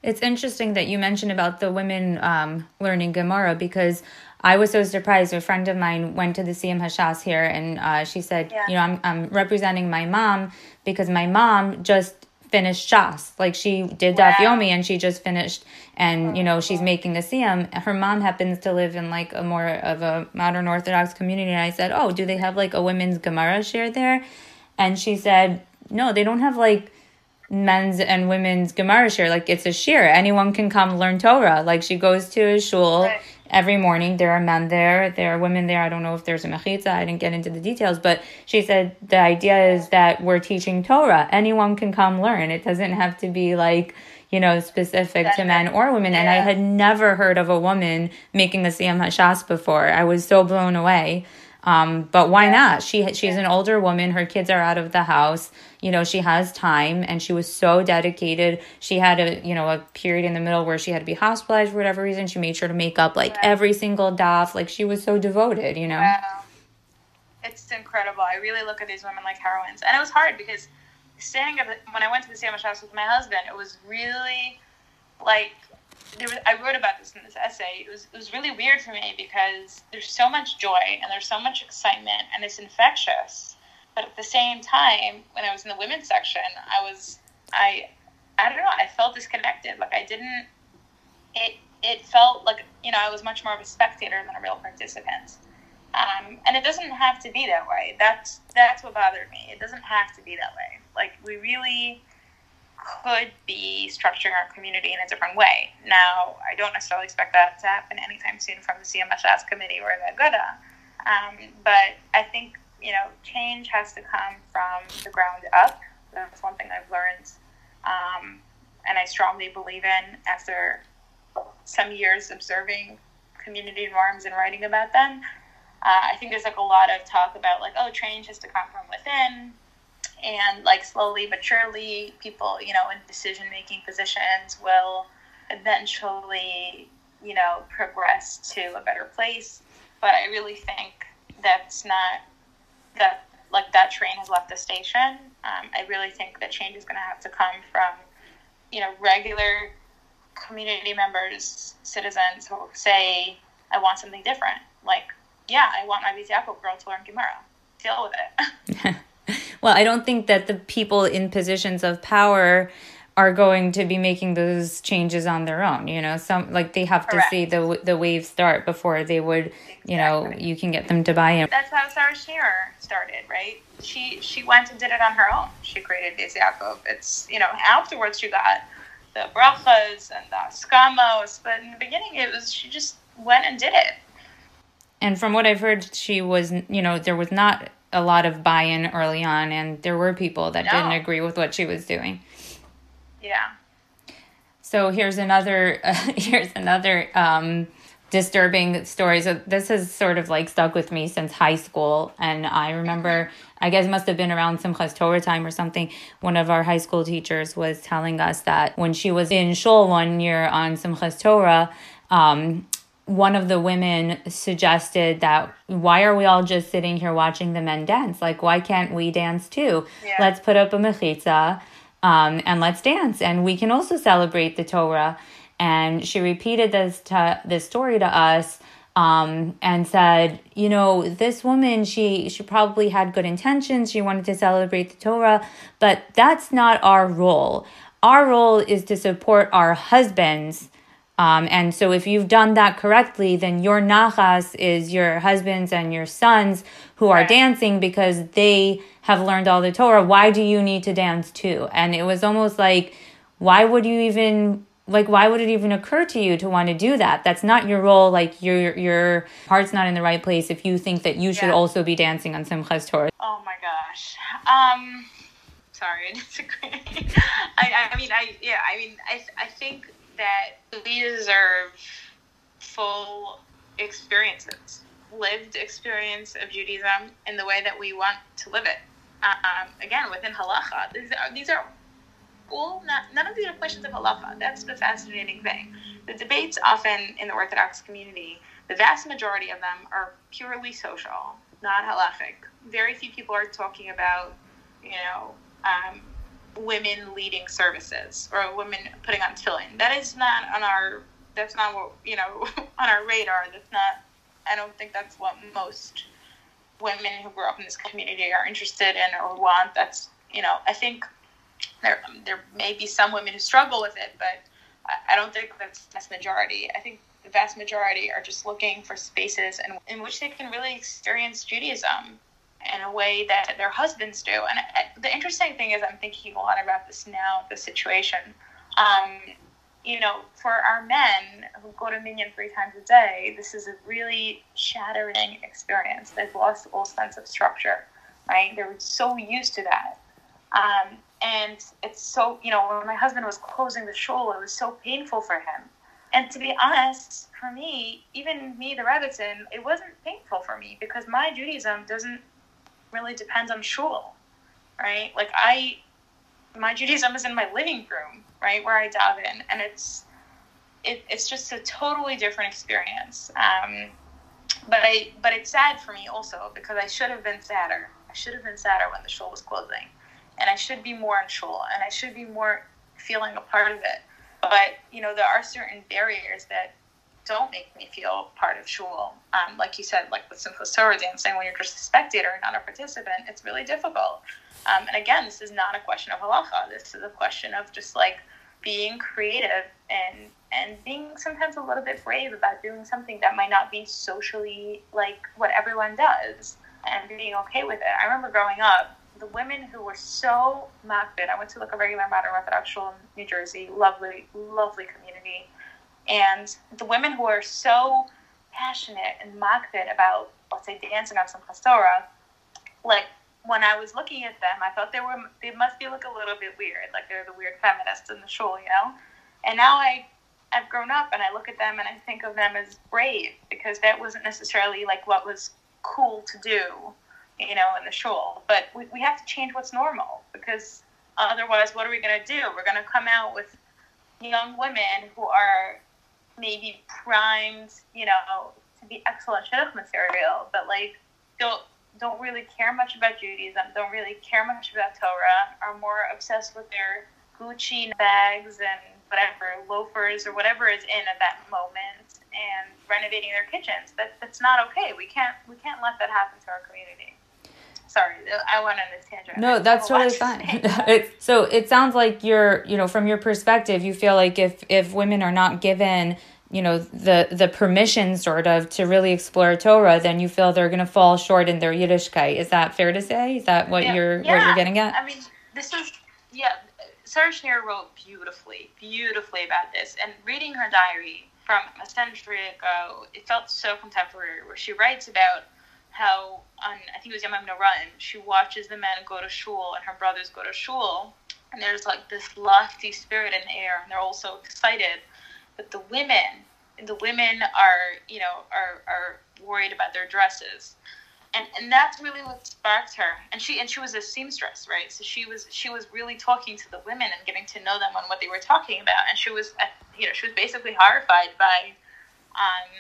It's interesting that you mentioned about the women um, learning Gemara because I was so surprised. A friend of mine went to the Siyum Hashas here, and uh, she said, yeah. "You know, I'm I'm representing my mom because my mom just finished Shas. Like she did wow. Daf Yomi and she just finished and you know she's making a siyum. Her mom happens to live in like a more of a modern Orthodox community and I said, "Oh, do they have like a women's Gemara shiur there?" And she said, "No, they don't have like men's and women's Gemara shiur. Like it's a shiur. Anyone can come learn Torah. Like she goes to a shul right every morning. There are men there, there are women there. I don't know if there's a mechitza. I didn't get into the details, but she said the idea is that we're teaching Torah. Anyone can come learn. It doesn't have to be like you know, specific to men or women. Yeah. And I had never heard of a woman making a Siyum Hashas before. I was so blown away. Um, but why not? She she's an older woman. Her kids are out of the house. You know, she has time, and she was so dedicated. She had a you know a period in the middle where she had to be hospitalized for whatever reason. She made sure to make up like every single daf. Like she was so devoted. You know. Wow. It's incredible. I really look at these women like heroines, and it was hard because staying at the, when I went to the Siyum Hashas with my husband, it was really like there was, I wrote about this in this essay. It was it was really weird for me because there's so much joy and there's so much excitement and it's infectious. But at the same time, when I was in the women's section, I was I I don't know. I felt disconnected. Like I didn't. It it felt like you know I was much more of a spectator than a real participant. Um, and it doesn't have to be that way. That's that's what bothered me. It doesn't have to be that way. Like we really could be structuring our community in a different way. Now, I don't necessarily expect that to happen anytime soon from the Hashas committee or the Aguda, um, but I think you know change has to come from the ground up. That's one thing I've learned, um, and I strongly believe in after some years observing community norms and writing about them. Uh, I think there's like a lot of talk about like oh change has to come from within and like slowly but surely people you know in decision making positions will eventually you know progress to a better place. But i really think that's not that like that train has left the station. Um, i really think that change is going to have to come from you know regular community members citizens who say i want something different. Like yeah i want my Beit girl to learn gemara deal with it. well, I don't think that the people in positions of power are going to be making those changes on their own. You know, some like they have Correct. to see the the wave start before they would. Exactly. You know, you can get them to buy in. That's how Sarah Schenirer started, right? She she went and did it on her own. She created Yaakov. It's you know afterwards she got the brachas and the skamos, but in the beginning it was she just went and did it. And from what I've heard, she was you know there was not a lot of buy-in early on, and there were people that no. didn't agree with what she was doing. Yeah. So here's another uh, here's another um, disturbing story. So this has sort of like stuck with me since high school, and I remember I guess must have been around Simchas Torah time or something. One of our high school teachers was telling us that when she was in shul one year on Simchas Torah. Um, one of the women suggested that why are we all just sitting here watching the men dance? Like, why can't we dance too? Yeah. Let's put up a mechitza um, and let's dance. And we can also celebrate the Torah. And she repeated this to, this story to us um, and said, you know, this woman, she she probably had good intentions. She wanted to celebrate the Torah, but that's not our role. Our role is to support our husbands. Um, and so, if you've done that correctly, then your nachas is your husbands and your sons who are right. dancing because they have learned all the Torah. Why do you need to dance too? And it was almost like, why would you even like why would it even occur to you to want to do that that's not your role like your your heart's not in the right place if you think that you should yeah. also be dancing on simchas torah oh my gosh um sorry i disagree I, I mean i yeah i mean i i think that we deserve full experiences lived experience of Judaism in the way that we want to live it. Um, again, within halacha, these are, these are all not, none of these are questions of halacha. That's the fascinating thing. The debates often in the Orthodox community, the vast majority of them are purely social, not halachic. Very few people are talking about, you know, um, women leading services or women putting on tefillin. That is not on our. That's not what you know on our radar. That's not I don't think that's what most women who grew up in this community are interested in or want. That's you know, I think there there may be some women who struggle with it, but I, don't think that's the vast majority. I think the vast majority are just looking for spaces in, in which they can really experience Judaism in a way that their husbands do. And the interesting thing is, I'm thinking a lot about this now, the situation. Um, you know, for our men who go to Minyan three times a day, this is a really shattering experience. They've lost all sense of structure, right? They're so used to that. Um, and it's so, you know, when my husband was closing the shul, it was so painful for him. And to be honest, for me, even me, the Rebbitzin, it wasn't painful for me because my Judaism doesn't really depends on shul, right? Like I, my Judaism is in my living room right where I dive in, and it's it, it's just a totally different experience. Um, but I but it's sad for me also because I should have been sadder. I should have been sadder when the shul was closing, and I should be more in shul, and I should be more feeling a part of it. But you know there are certain barriers that don't make me feel part of shul. Um, like you said, like with Simchas Torah dancing, when you're just a spectator and not a participant, it's really difficult. Um, and again, this is not a question of halacha. This is a question of just like being creative and and being sometimes a little bit brave about doing something that might not be socially like what everyone does and being okay with it. I remember growing up, the women who were so makbid. I went to like a regular modern Orthodox shul in New Jersey, lovely, lovely community, and the women who are so passionate and makbid about let's say dancing on Simchas Torah, like when I was looking at them, I thought they were they must be like a little bit weird, like they're the weird feminists in the shul, you know. And now I I've grown up and I look at them and I think of them as brave because that wasn't necessarily like what was cool to do, you know, in the shul. But we, we have to change what's normal because otherwise, what are we going to do? We're going to come out with young women who are maybe primed, you know, to be excellent shidduch material, but like don't don't really care much about Judaism, don't really care much about Torah, are more obsessed with their Gucci bags and whatever loafers or whatever is in at that moment and renovating their kitchens. That that's not okay. We can't we can't let that happen to our community. Sorry, I went on this tangent. No, that's totally fine. it, so it sounds like you're, you know, from your perspective, you feel like if if women are not given you know the the permission sort of to really explore Torah, then you feel they're going to fall short in their Yiddishkeit. Is that fair to say? Is that what yeah. you're yeah. what you're getting at? I mean, this is yeah. Sarah Schenirer wrote beautifully, beautifully about this, and reading her diary from a century ago, it felt so contemporary. Where she writes about how on I think it was Yom Noraim, she watches the men go to shul and her brothers go to shul, and there's like this lofty spirit in the air, and they're all so excited. But the women the women are you know are are worried about their dresses. And and that's really what sparked her. And she and she was a seamstress right? So she was she was really talking to the women and getting to know them on what they were talking about. And she was you know she was basically horrified by um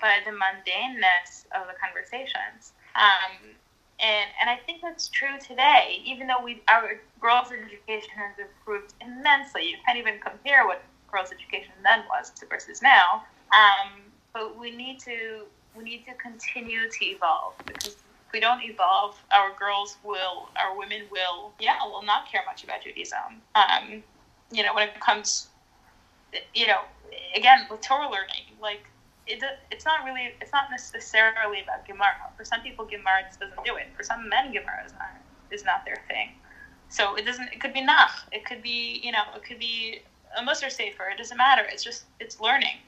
by the mundaneness of the conversations um and and I think that's true today. Even though we our girls' education has improved immensely, you can't even compare what girls' education then was to versus now. Um, but we need to we need to continue to evolve because if we don't evolve, our girls will, our women will, yeah, will not care much about Judaism. Um, you know, when it comes, you know, again with Torah learning, like it, it's not really, it's not necessarily about Gemara. For some people, Gemara just doesn't do it. For some men, Gemara is not is not their thing. So it doesn't. It could be nach. It could be, you know, it could be Mussar sefer. It doesn't matter. It's just it's learning,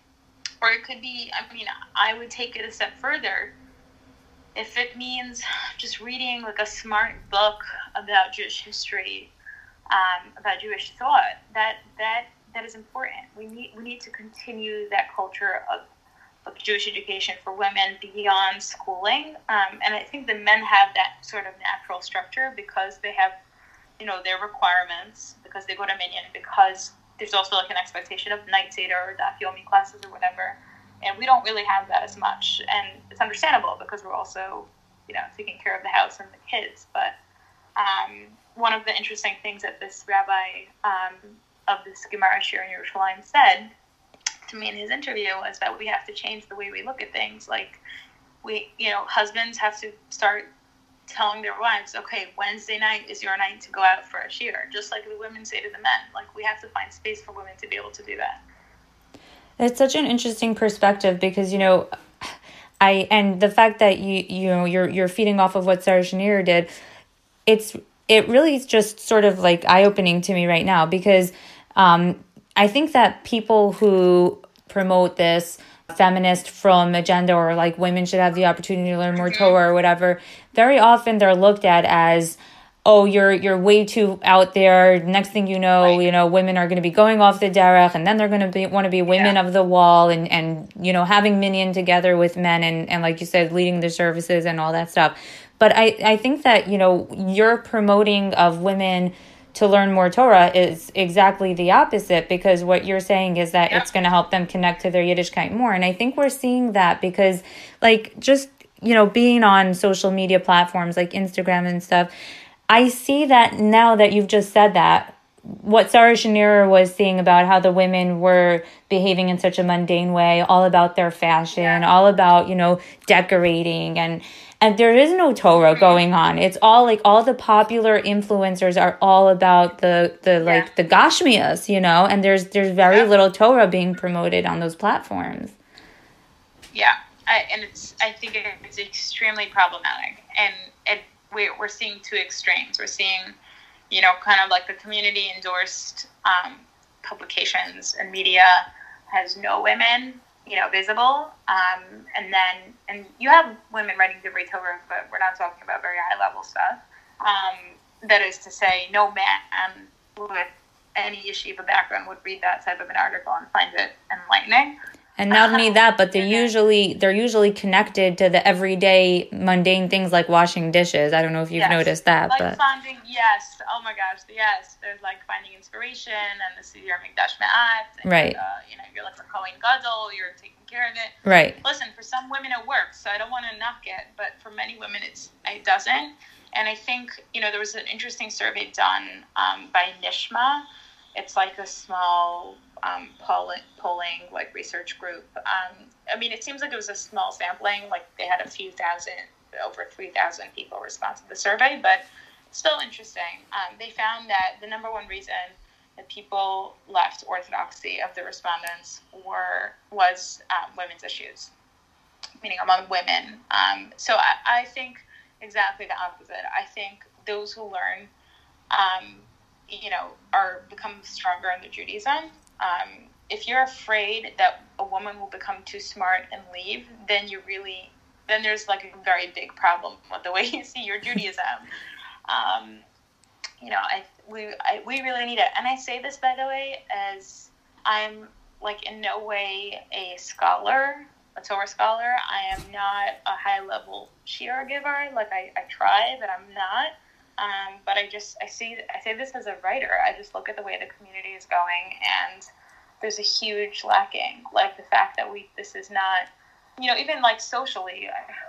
or it could be. I mean, I would take it a step further. If it means just reading like a smart book about Jewish history, um, about Jewish thought, that that that is important. We need we need to continue that culture of of Jewish education for women beyond schooling. Um, and I think the men have that sort of natural structure because they have, you know, their requirements, because they go to Minyan, because there's also like an expectation of night Seder or daf yomi classes or whatever, and we don't really have that as much, and it's understandable because we're also, you know, taking care of the house and the kids. But um, one of the interesting things that this rabbi um, of this Gemara shiur in Yerushalayim said to me in his interview was that we have to change the way we look at things. Like we, you know, husbands have to start telling their wives, okay, Wednesday night is your night to go out for a shiur, just like the women say to the men. Like we have to find space for women to be able to do that. It's such an interesting perspective because you know, I and the fact that you you know you're you're feeding off of what Sarah Schenirer did, it's it really is just sort of like eye opening to me right now because um, I think that people who promote this feminist from agenda or like women should have the opportunity to learn more mm-hmm. Torah or whatever, very often they're looked at as oh you're you're way too out there next thing you know right. you know women are going to be going off the derech and then they're going to be want to be women yeah. of the wall and and you know having minyan together with men and and like you said leading the services and all that stuff but i i think that you know your promoting of women to learn more Torah is exactly the opposite because what you're saying is that it's going to help them connect to their Yiddishkeit more. And I think we're seeing that because, like, just, you know, being on social media platforms like Instagram and stuff, I see that now that you've just said that, what Sarah Schenirer was saying about how the women were behaving in such a mundane way, all about their fashion, yeah. all about, you know, decorating and and there is no Torah going on. It's all like all the popular influencers are all about the the yeah. like the Gashmias, you know, and there's there's very yeah. little Torah being promoted on those platforms. Yeah, I, and it's I think it's extremely problematic, and it we're we're seeing two extremes. We're seeing, you know, kind of like the community endorsed um, publications and media has no women you know, visible. Um, and then, and you have women writing the Torah, but we're not talking about very high level stuff. Um, that is to say, no man with any yeshiva background would read that type of an article and find it enlightening. And not only that, but they're usually they're usually connected to the everyday mundane things like washing dishes. I don't know if you've yes. noticed that, like but finding yes, oh my gosh, yes. There's like finding inspiration and the Siddur Mikdash Me'at. Right. Uh, you know, you're like a Kohen Gadol. You're taking care of it. Right. Listen, for some women it works, so I don't want to knock it, but for many women it's it doesn't. And I think you know there was an interesting survey done um, by Nishma. It's like a small um, polling, polling like research group. Um, I mean, it seems like it was a small sampling. Like they had a few thousand over 3,000 people respond to the survey, but still interesting. Um, they found that the number one reason that people left orthodoxy of the respondents were was um, women's issues, meaning among women. Um, so I, I, think exactly the opposite. I think those who learn, um, you know, are become stronger in their Judaism. Um, if you're afraid that a woman will become too smart and leave, then you really then there's like a very big problem with the way you see your Judaism. Um, you know, I we I, we really need it. And I say this by the way as I'm like in no way a scholar, a Torah scholar. I am not a high level shiur giver. Like I, I try, but I'm not. Um, but I just I see I say this as a writer. I just look at the way the community is going, and there's a huge lacking. Like the fact that we this is not, you know, even like socially.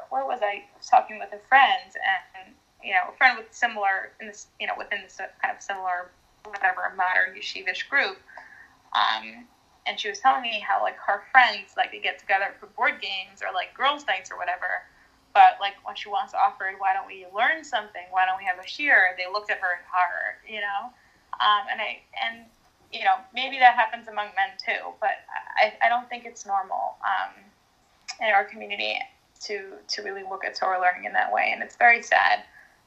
Where was I, talking with a friend, and you know, a friend with similar in this, you know, within this kind of similar, whatever, modern yeshivish group. Um, and she was telling me how like her friends like they get together for board games or like girls' nights or whatever. But like when she wants offered, why don't we learn something? Why don't we have a shiur? They looked at her in horror, you know. Um, and I and you know maybe that happens among men too, but I, I don't think it's normal um, in our community to to really look at Torah learning in that way, and it's very sad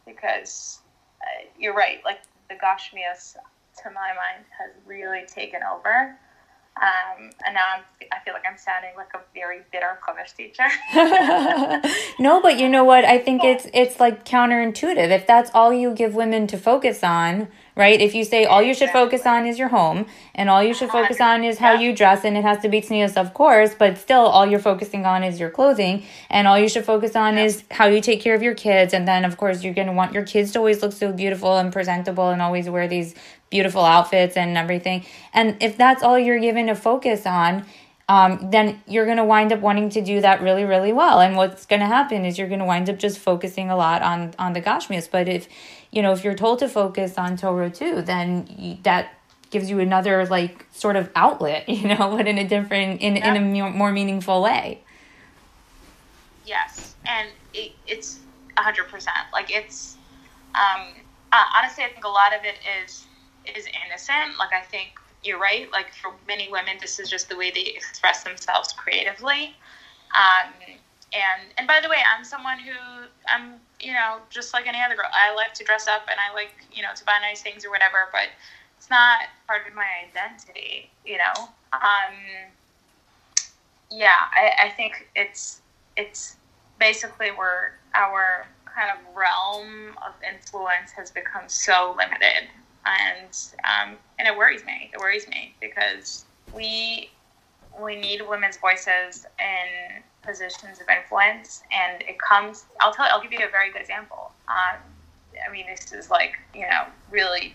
because uh, you're right. Like the Gashmias, to my mind, has really taken over. Um, and now I'm, I feel like I'm sounding like a very bitter Chumash teacher. no, but you know what? I think it's it's like counterintuitive. If that's all you give women to focus on, right? If you say all you should focus on is your home and all you should focus on is how you dress and it has to be tznius, of course, but still all you're focusing on is your clothing and all you should focus on is how you take care of your kids. And then, of course, you're going to want your kids to always look so beautiful and presentable and always wear these beautiful outfits and everything. And if that's all you're given to focus on, um, then you're going to wind up wanting to do that really, really well. And what's going to happen is you're going to wind up just focusing a lot on on the Gashmias. But if you know if you're told to focus on Torah too, then you, that gives you another like sort of outlet, you know, but in a different in in a more meaningful way. Yes, and it, it's hundred percent. Like it's um, uh, honestly, I think a lot of it is is innocent. Like I think you're right. Like for many women, this is just the way they express themselves creatively. Um, and and by the way, I'm someone who I'm you know just like any other girl. I like to dress up and I like you know to buy nice things or whatever, but it's not part of my identity. You know. Um, yeah, I, I think it's it's basically where our kind of realm of influence has become so limited and um, and it worries me. It worries me because we we need women's voices in positions of influence, and it comes. I'll tell. I'll give you a very good example. Um, I mean, this is like you know really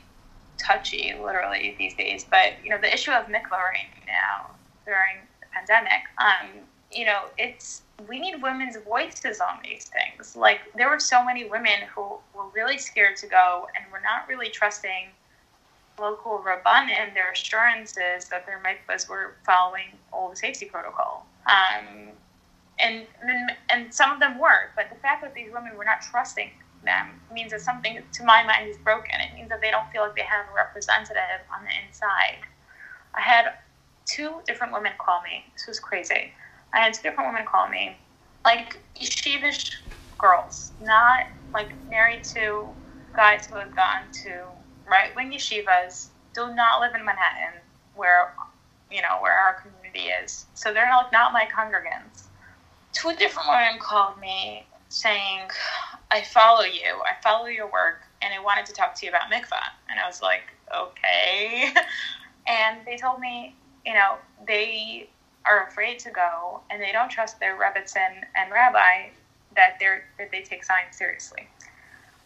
touchy, literally these days. But you know, the issue of mikvah right now during the pandemic. Um, you know, it's we need women's voices on these things. Like there were so many women who were really scared to go and were not really trusting local rabbanim their assurances that their mikvahs were following all the safety protocol. Um, and, and some of them were, but the fact that these women were not trusting them means that something, to my mind, is broken. It means that they don't feel like they have a representative on the inside. I had two different women call me. This was crazy. I had two different women call me, like yeshivish girls, not like married to guys who had gone to right wing yeshivas do not live in Manhattan, where you know where our community is. So they're not, not my congregants. Two different women called me saying, "I follow you. I follow your work, and I wanted to talk to you about mikvah." And I was like, "Okay." and they told me, you know, they are afraid to go, and they don't trust their rebbitzin and rabbi that they that they take science seriously.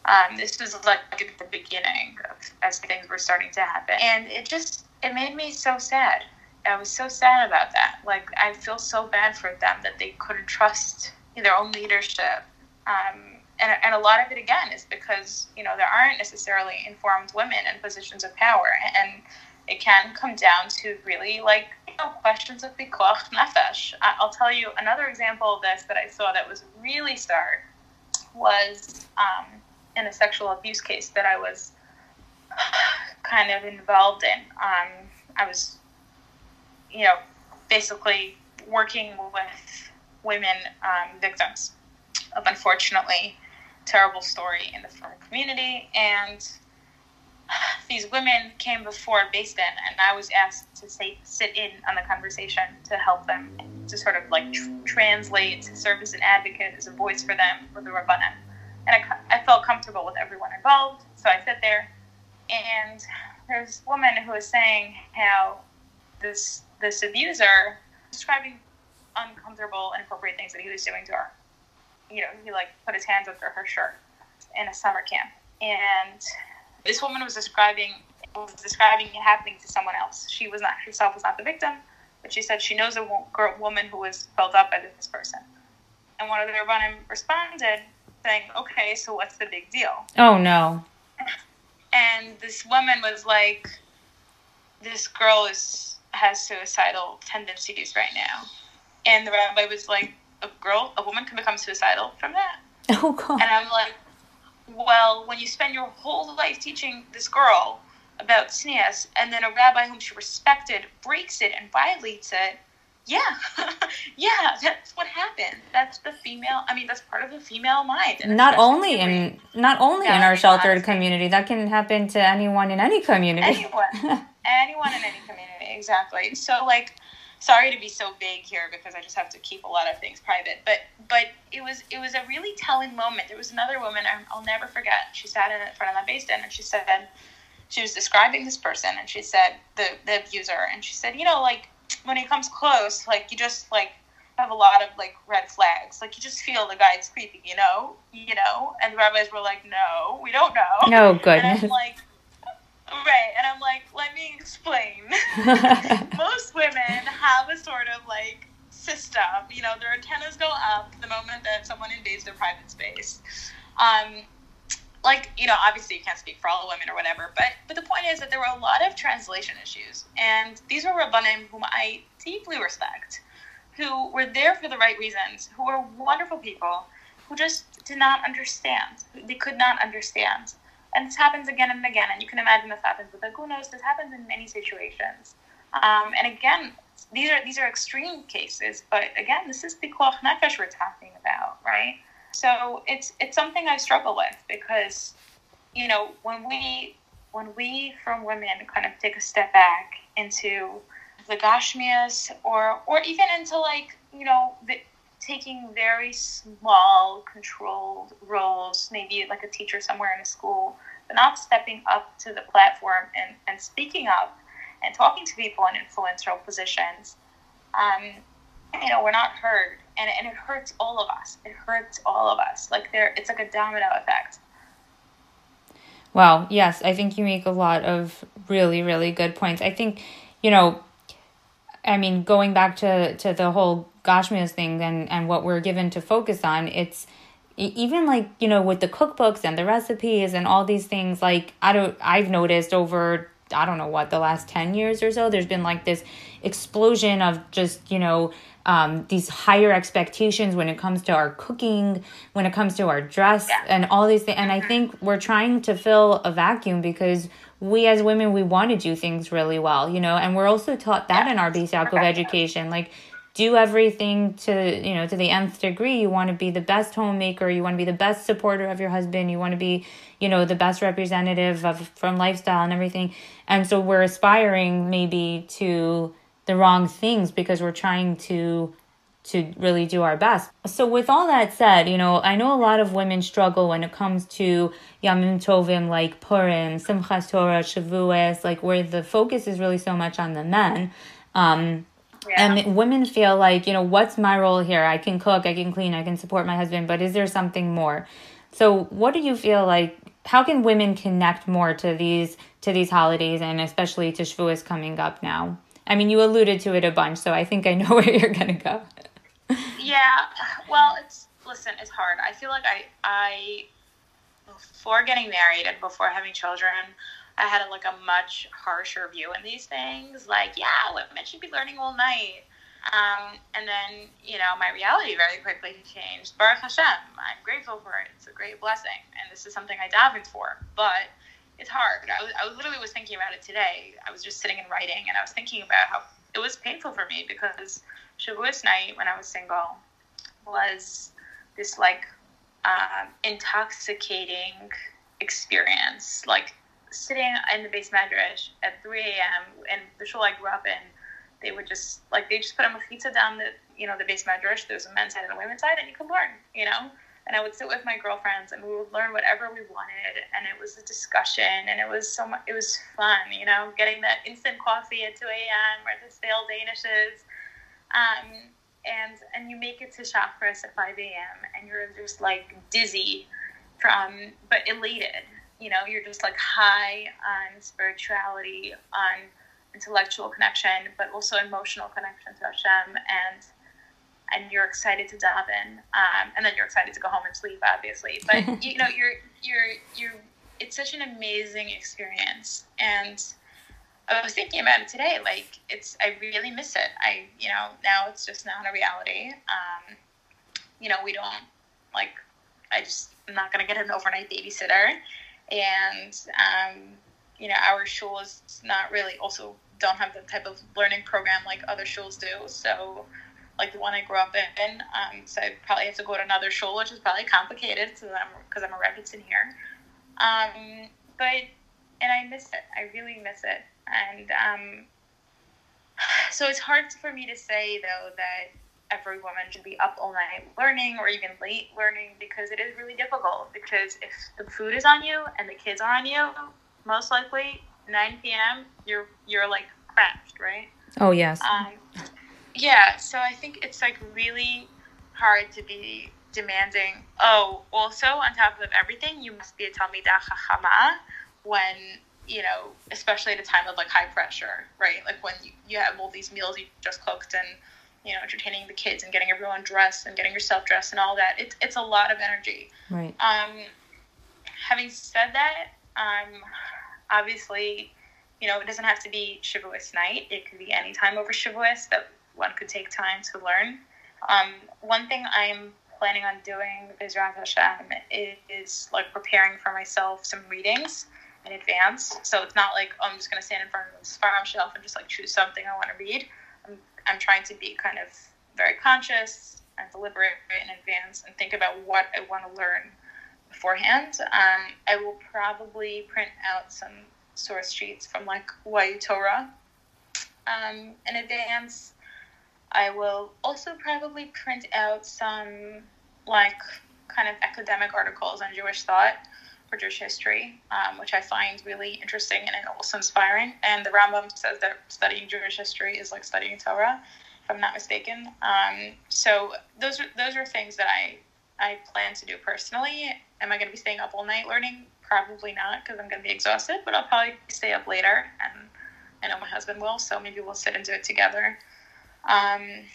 Um, this was like at the beginning of, as things were starting to happen, and it just it made me so sad. I was so sad about that. Like I feel so bad for them that they couldn't trust their own leadership. Um, and, and a lot of it again is because you know there aren't necessarily informed women in positions of power, and it can come down to really like you know questions of pikuach nefesh. I'll tell you another example of this that I saw that was really stark was um, in a sexual abuse case that I was kind of involved in. Um, I was, you know, basically working with women um, victims of unfortunately terrible story in the frum community and these women came before Din, and I was asked to say, sit in on the conversation to help them, to sort of like tr- translate, to serve as an advocate, as a voice for them, for the Rabbanim. And I, I felt comfortable with everyone involved, so I sat there, and there's a woman who was saying how this this abuser describing uncomfortable, inappropriate things that he was doing to her. You know, he like put his hands under her shirt in a summer camp, and this woman was describing was describing it happening to someone else. She was not herself was not the victim, but she said she knows a girl, woman who was felt up by this person. And one of the Rabbanim responded saying, "Okay, so what's the big deal?" Oh no. And this woman was like, "This girl is has suicidal tendencies right now," and the rabbi was like, "A girl, a woman can become suicidal from that." Oh god. And I'm like, well, when you spend your whole life teaching this girl about tznius, and then a rabbi whom she respected breaks it and violates it, yeah, yeah, that's what happened. That's the female. I mean, that's part of the female mind. not only in not only yeah, in our sheltered community, that can happen to anyone in any community. Anyone, anyone in any community, exactly. So, like, sorry to be so vague here because I just have to keep a lot of things private. But but it was it was a really telling moment. There was another woman I'll never forget. She sat in front of the Beis Din and she said she was describing this person and she said the the abuser and she said you know like when he comes close like you just like have a lot of like red flags like you just feel the guy's creepy you know you know and the rabbis were like no we don't know no goodness and I'm like Right, and I'm like, let me explain. Most women have a sort of like system. You know, their antennas go up the moment that someone invades their private space. Um, like you know, obviously you can't speak for all women or whatever, but but the point is that there were a lot of translation issues, and these were rabbanim whom I deeply respect, who were there for the right reasons, who were wonderful people, who just did not understand. They could not understand and this happens again and again. And you can imagine this happens with agunos. This happens in many situations. Um, and again, these are these are extreme cases, but again, this is the pikuach nefesh we're talking about, right? So it's it's something I struggle with because, you know, when we when we from women kind of take a step back into the gashmias or or even into like you know the, taking very small controlled roles, maybe like a teacher somewhere in a school, but not stepping up to the platform and, and speaking up and talking to people in influential positions, um, you know, we're not heard. And, and it hurts all of us. It hurts all of us. Like there, it's like a domino effect. Wow. Yes, I think you make a lot of really, really good points. I think, you know, I mean, going back to to the whole Gashmias thing and and what we're given to focus on, it's even like you know with the cookbooks and the recipes and all these things like i don't i've noticed over i don't know what the last 10 years or so there's been like this explosion of just you know um, these higher expectations when it comes to our cooking when it comes to our dress yeah. and all these things and i think we're trying to fill a vacuum because we as women we want to do things really well you know and we're also taught that yeah. in our basic of education like do everything to you know to the nth degree you want to be the best homemaker you want to be the best supporter of your husband you want to be you know the best representative of from lifestyle and everything and so we're aspiring maybe to the wrong things because we're trying to to really do our best. So with all that said, you know, I know a lot of women struggle when it comes to Yamim Tovim like Purim, Simchas Torah, Shavuos, like where the focus is really so much on the men. Um, yeah. And women feel like, you know, what's my role here? I can cook, I can clean, I can support my husband, but is there something more? So, what do you feel like how can women connect more to these to these holidays and especially to Shavuos coming up now? I mean, you alluded to it a bunch, so I think I know where you're going to go. yeah. Well, it's listen, it's hard. I feel like I I before getting married and before having children, I had like a much harsher view in these things. Like, yeah, women should be learning all night. Um, and then, you know, my reality very quickly changed. Baruch Hashem, I'm grateful for it. It's a great blessing. And this is something I davened for. But it's hard. I, was, I literally was thinking about it today. I was just sitting and writing, and I was thinking about how it was painful for me because Shavuos night when I was single was this like um, intoxicating experience. Like sitting in the medrash at 3 a.m. and the shul I grew up in, they would just like they just put a mechitza down the you know the beis medrash. There was a men's side and a women's side, and you could learn. You know, and I would sit with my girlfriends and we would learn whatever we wanted and it was a discussion and it was so much it was fun you know getting that instant coffee at 2 a.m. or the stale danishes um, and and you make it to Shacharis at 5 a.m. and you're just like dizzy from but elated you know you're just like high on spirituality on intellectual connection but also emotional connection to Hashem and and you're excited to dive in, um, and then you're excited to go home and sleep, obviously. But you know, you're you're you're. It's such an amazing experience, and I was thinking about it today. Like, it's I really miss it. I you know now it's just not a reality. Um, you know, we don't like. I just I'm not gonna get an overnight babysitter, and um, you know, our shul is not really also don't have the type of learning program like other shuls do. So like the one I grew up in. Um, so I probably have to go to another shul, which is probably complicated because I'm, cause I'm a Rebbitzin here. Um, but, and I miss it. I really miss it. And um, so it's hard for me to say, though, that every woman should be up all night learning or even late learning because it is really difficult. Because if the food is on you and the kids are on you, most likely 9 p.m., you're, you're like crashed, right? Oh, yes. Um, yeah, so I think it's like really hard to be demanding. Oh, also on top of everything, you must be a Talmidah Chachama when you know, especially at a time of like high pressure, right? Like when you, you have all these meals you just cooked and you know entertaining the kids and getting everyone dressed and getting yourself dressed and all that. It's it's a lot of energy. Right. Um, having said that, um, obviously, you know, it doesn't have to be Shavuos night. It could be any time over Shavuos that one could take time to learn. Um, one thing I'm planning on doing im yirtzeh Hashem is, is like preparing for myself some readings in advance. So it's not like oh, I'm just going to stand in front of the farm shelf and just like choose something I want to read. I'm, trying to be kind of very conscious and deliberate in advance and think about what I want to learn beforehand. Um, I will probably print out some source sheets from like YU Torah um, in advance I will also probably print out some like kind of academic articles on Jewish thought or Jewish history, um, which I find really interesting and also inspiring. And the Rambam says that studying Jewish history is like studying Torah, if I'm not mistaken. Um, so those are those are things that I I plan to do personally. Am I going to be staying up all night learning? Probably not, because I'm going to be exhausted. But I'll probably stay up later, and I know my husband will. So maybe we'll sit and do it together. Um,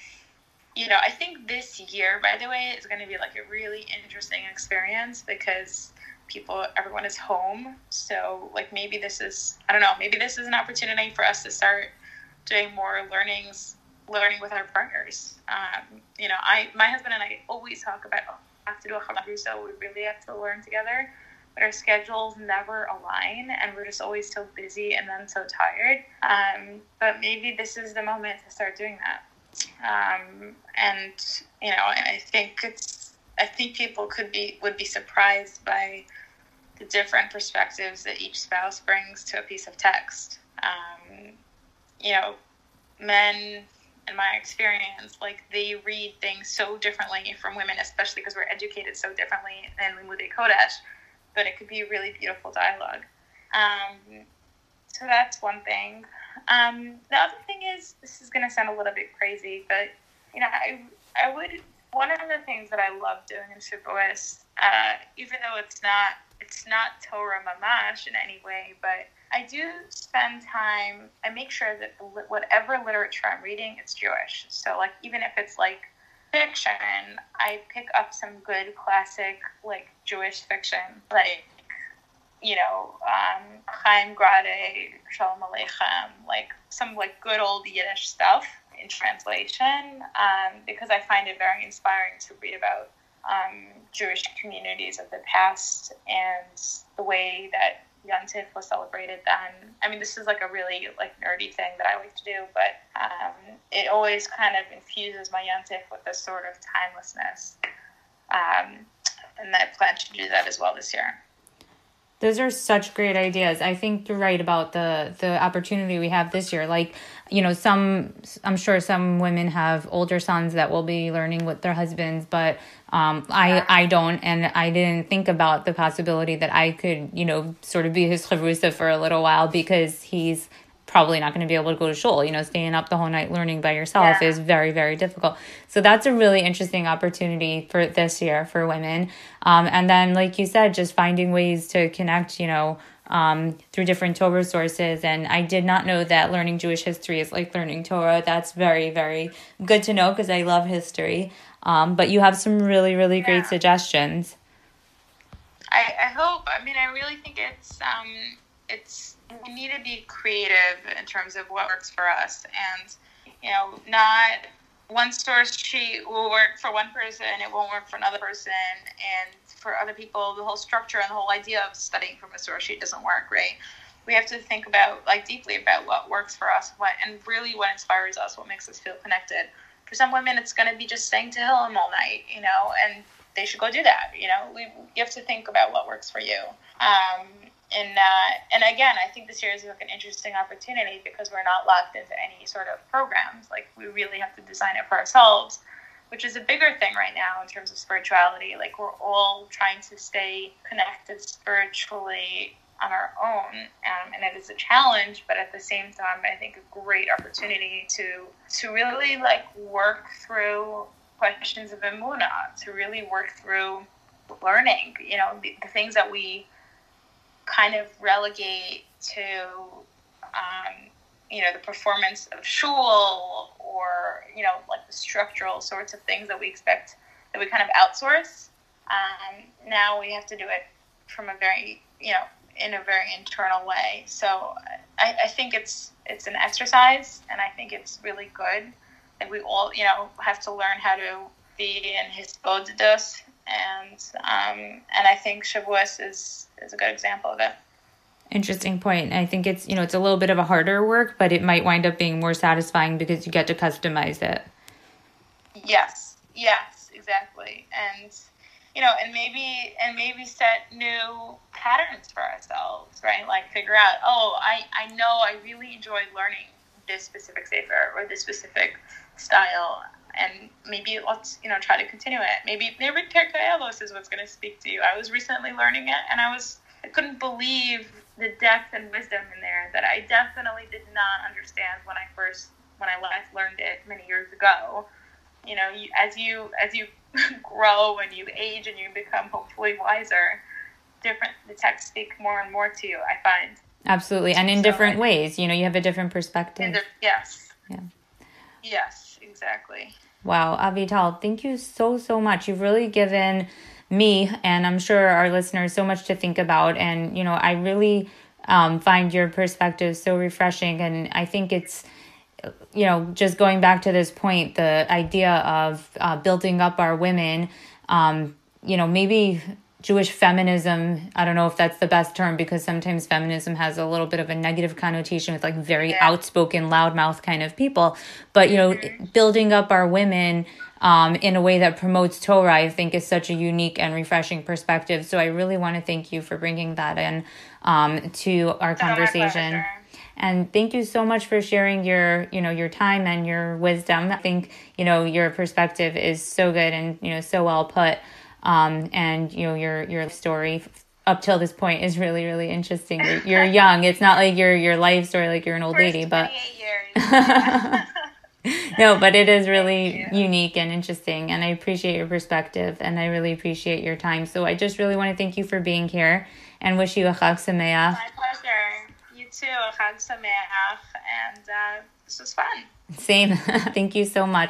you know, I think this year, by the way, is going to be like a really interesting experience because people, everyone is home. So, like, maybe this is, I don't know, maybe this is an opportunity for us to start doing more learnings, learning with our partners. Um, you know, I, my husband and I always talk about oh, have to do a chavrusa, so we really have to learn together. But our schedules never align, and we're just always so busy and then so tired. Um, but maybe this is the moment to start doing that. Um, and you know, I think it's I think people could be would be surprised by the different perspectives that each spouse brings to a piece of text. Um, you know, men, in my experience, like they read things so differently from women, especially because we're educated so differently in Limudei Kodesh. But it could be a really beautiful dialogue. Um, so that's one thing. Um, the other thing is, this is going to sound a little bit crazy, but you know, I I would one of the things that I love doing in Shavuos, uh, even though it's not it's not Torah mamash in any way, but I do spend time. I make sure that whatever literature I'm reading, it's Jewish. So like even if it's like fiction, I pick up some good classic like Jewish fiction, like you know, um, Chaim Grade, Sholem Aleichem, like some like good old Yiddish stuff. In translation um, because I find it very inspiring to read about um, Jewish communities of the past and the way that Yontif was celebrated then. I mean, this is like a really like nerdy thing that I like to do, but um, it always kind of infuses my Yontif with this sort of timelessness. Um, and I plan to do that as well this year. Those are such great ideas. I think you're right about the the opportunity we have this year. Like, you know, some I'm sure some women have older sons that will be learning with their husbands, but um, I I don't, and I didn't think about the possibility that I could, you know, sort of be his chavrusa for a little while because he's probably not going to be able to go to shul. You know, staying up the whole night learning by yourself yeah. is very, very difficult. So that's a really interesting opportunity for this year for women. Um, and then, like you said, just finding ways to connect, you know, um, through different Torah sources. And I did not know that learning Jewish history is like learning Torah. That's very, very good to know because I love history. Um, but you have some really, really yeah. great suggestions. I, I hope. I mean, I really think it's um, it's we need to be creative in terms of what works for us and you know not one source sheet will work for one person it won't work for another person and for other people the whole structure and the whole idea of studying from a source sheet doesn't work right? We have to think about like deeply about what works for us what and really what inspires us what makes us feel connected. For some women it's going to be just staying Tehillim all night you know and they should go do that you know? We, you have to think about what works for you. Um, and uh, and again, I think this year is like an interesting opportunity because we're not locked into any sort of programs. Like we really have to design it for ourselves, which is a bigger thing right now in terms of spirituality. Like we're all trying to stay connected spiritually on our own, um, and it is a challenge. But at the same time, I think a great opportunity to to really like work through questions of emunah, to really work through learning. You know, the, the things that we kind of relegate to um, you know the performance of shul or you know like the structural sorts of things that we expect that we kind of outsource. Um, now we have to do it from a very you know in a very internal way. So I, I think it's it's an exercise and i think it's really good and we all you know have to learn how to be in hisbodedus and um, and I think Shavuos is is a good example of it. Interesting point. I think it's you know it's a little bit of a harder work, but it might wind up being more satisfying because you get to customize it. Yes. Yes. Exactly. And you know, and maybe and maybe set new patterns for ourselves, right? Like figure out, oh, I I know I really enjoyed learning this specific sefer or this specific style and maybe let's you know try to continue it. Maybe maybe Avos is what's going to speak to you. I was recently learning it, and I was I couldn't believe the depth and wisdom in there that I definitely did not understand when I first when I last learned it many years ago. You know, you, as you as you grow and you age and you become hopefully wiser, different the texts speak more and more to you. I find absolutely, and in so different I, ways. You know, you have a different perspective. The, yes. Yeah. Yes, exactly. Wow, Avital, thank you so, so much. You've really given me and I'm sure our listeners so much to think about. And, you know, I really um, find your perspective so refreshing. And I think it's, you know, just going back to this point, the idea of uh, building up our women, um, you know, maybe Jewish feminism. I don't know if that's the best term because sometimes feminism has a little bit of a negative connotation with like very yeah. outspoken, loudmouth kind of people. But, you know, mm-hmm. building up our women um, in a way that promotes Torah, I think is such a unique and refreshing perspective. So I really want to thank you for bringing that in um, to our conversation. and thank you so much for sharing your you know your time and your wisdom i think you know your perspective is so good and you know so well put um, and you know your your story up till this point is really really interesting. You're, you're young. It's not like your your life story like you're an old lady, but no, but it is really unique and interesting, and I appreciate your perspective, and I really appreciate your time. So I just really want to thank you for being here, and wish you a Chag Sameach. My pleasure. You too, a Chag Sameach, and uh, this was fun. Same. thank you so much.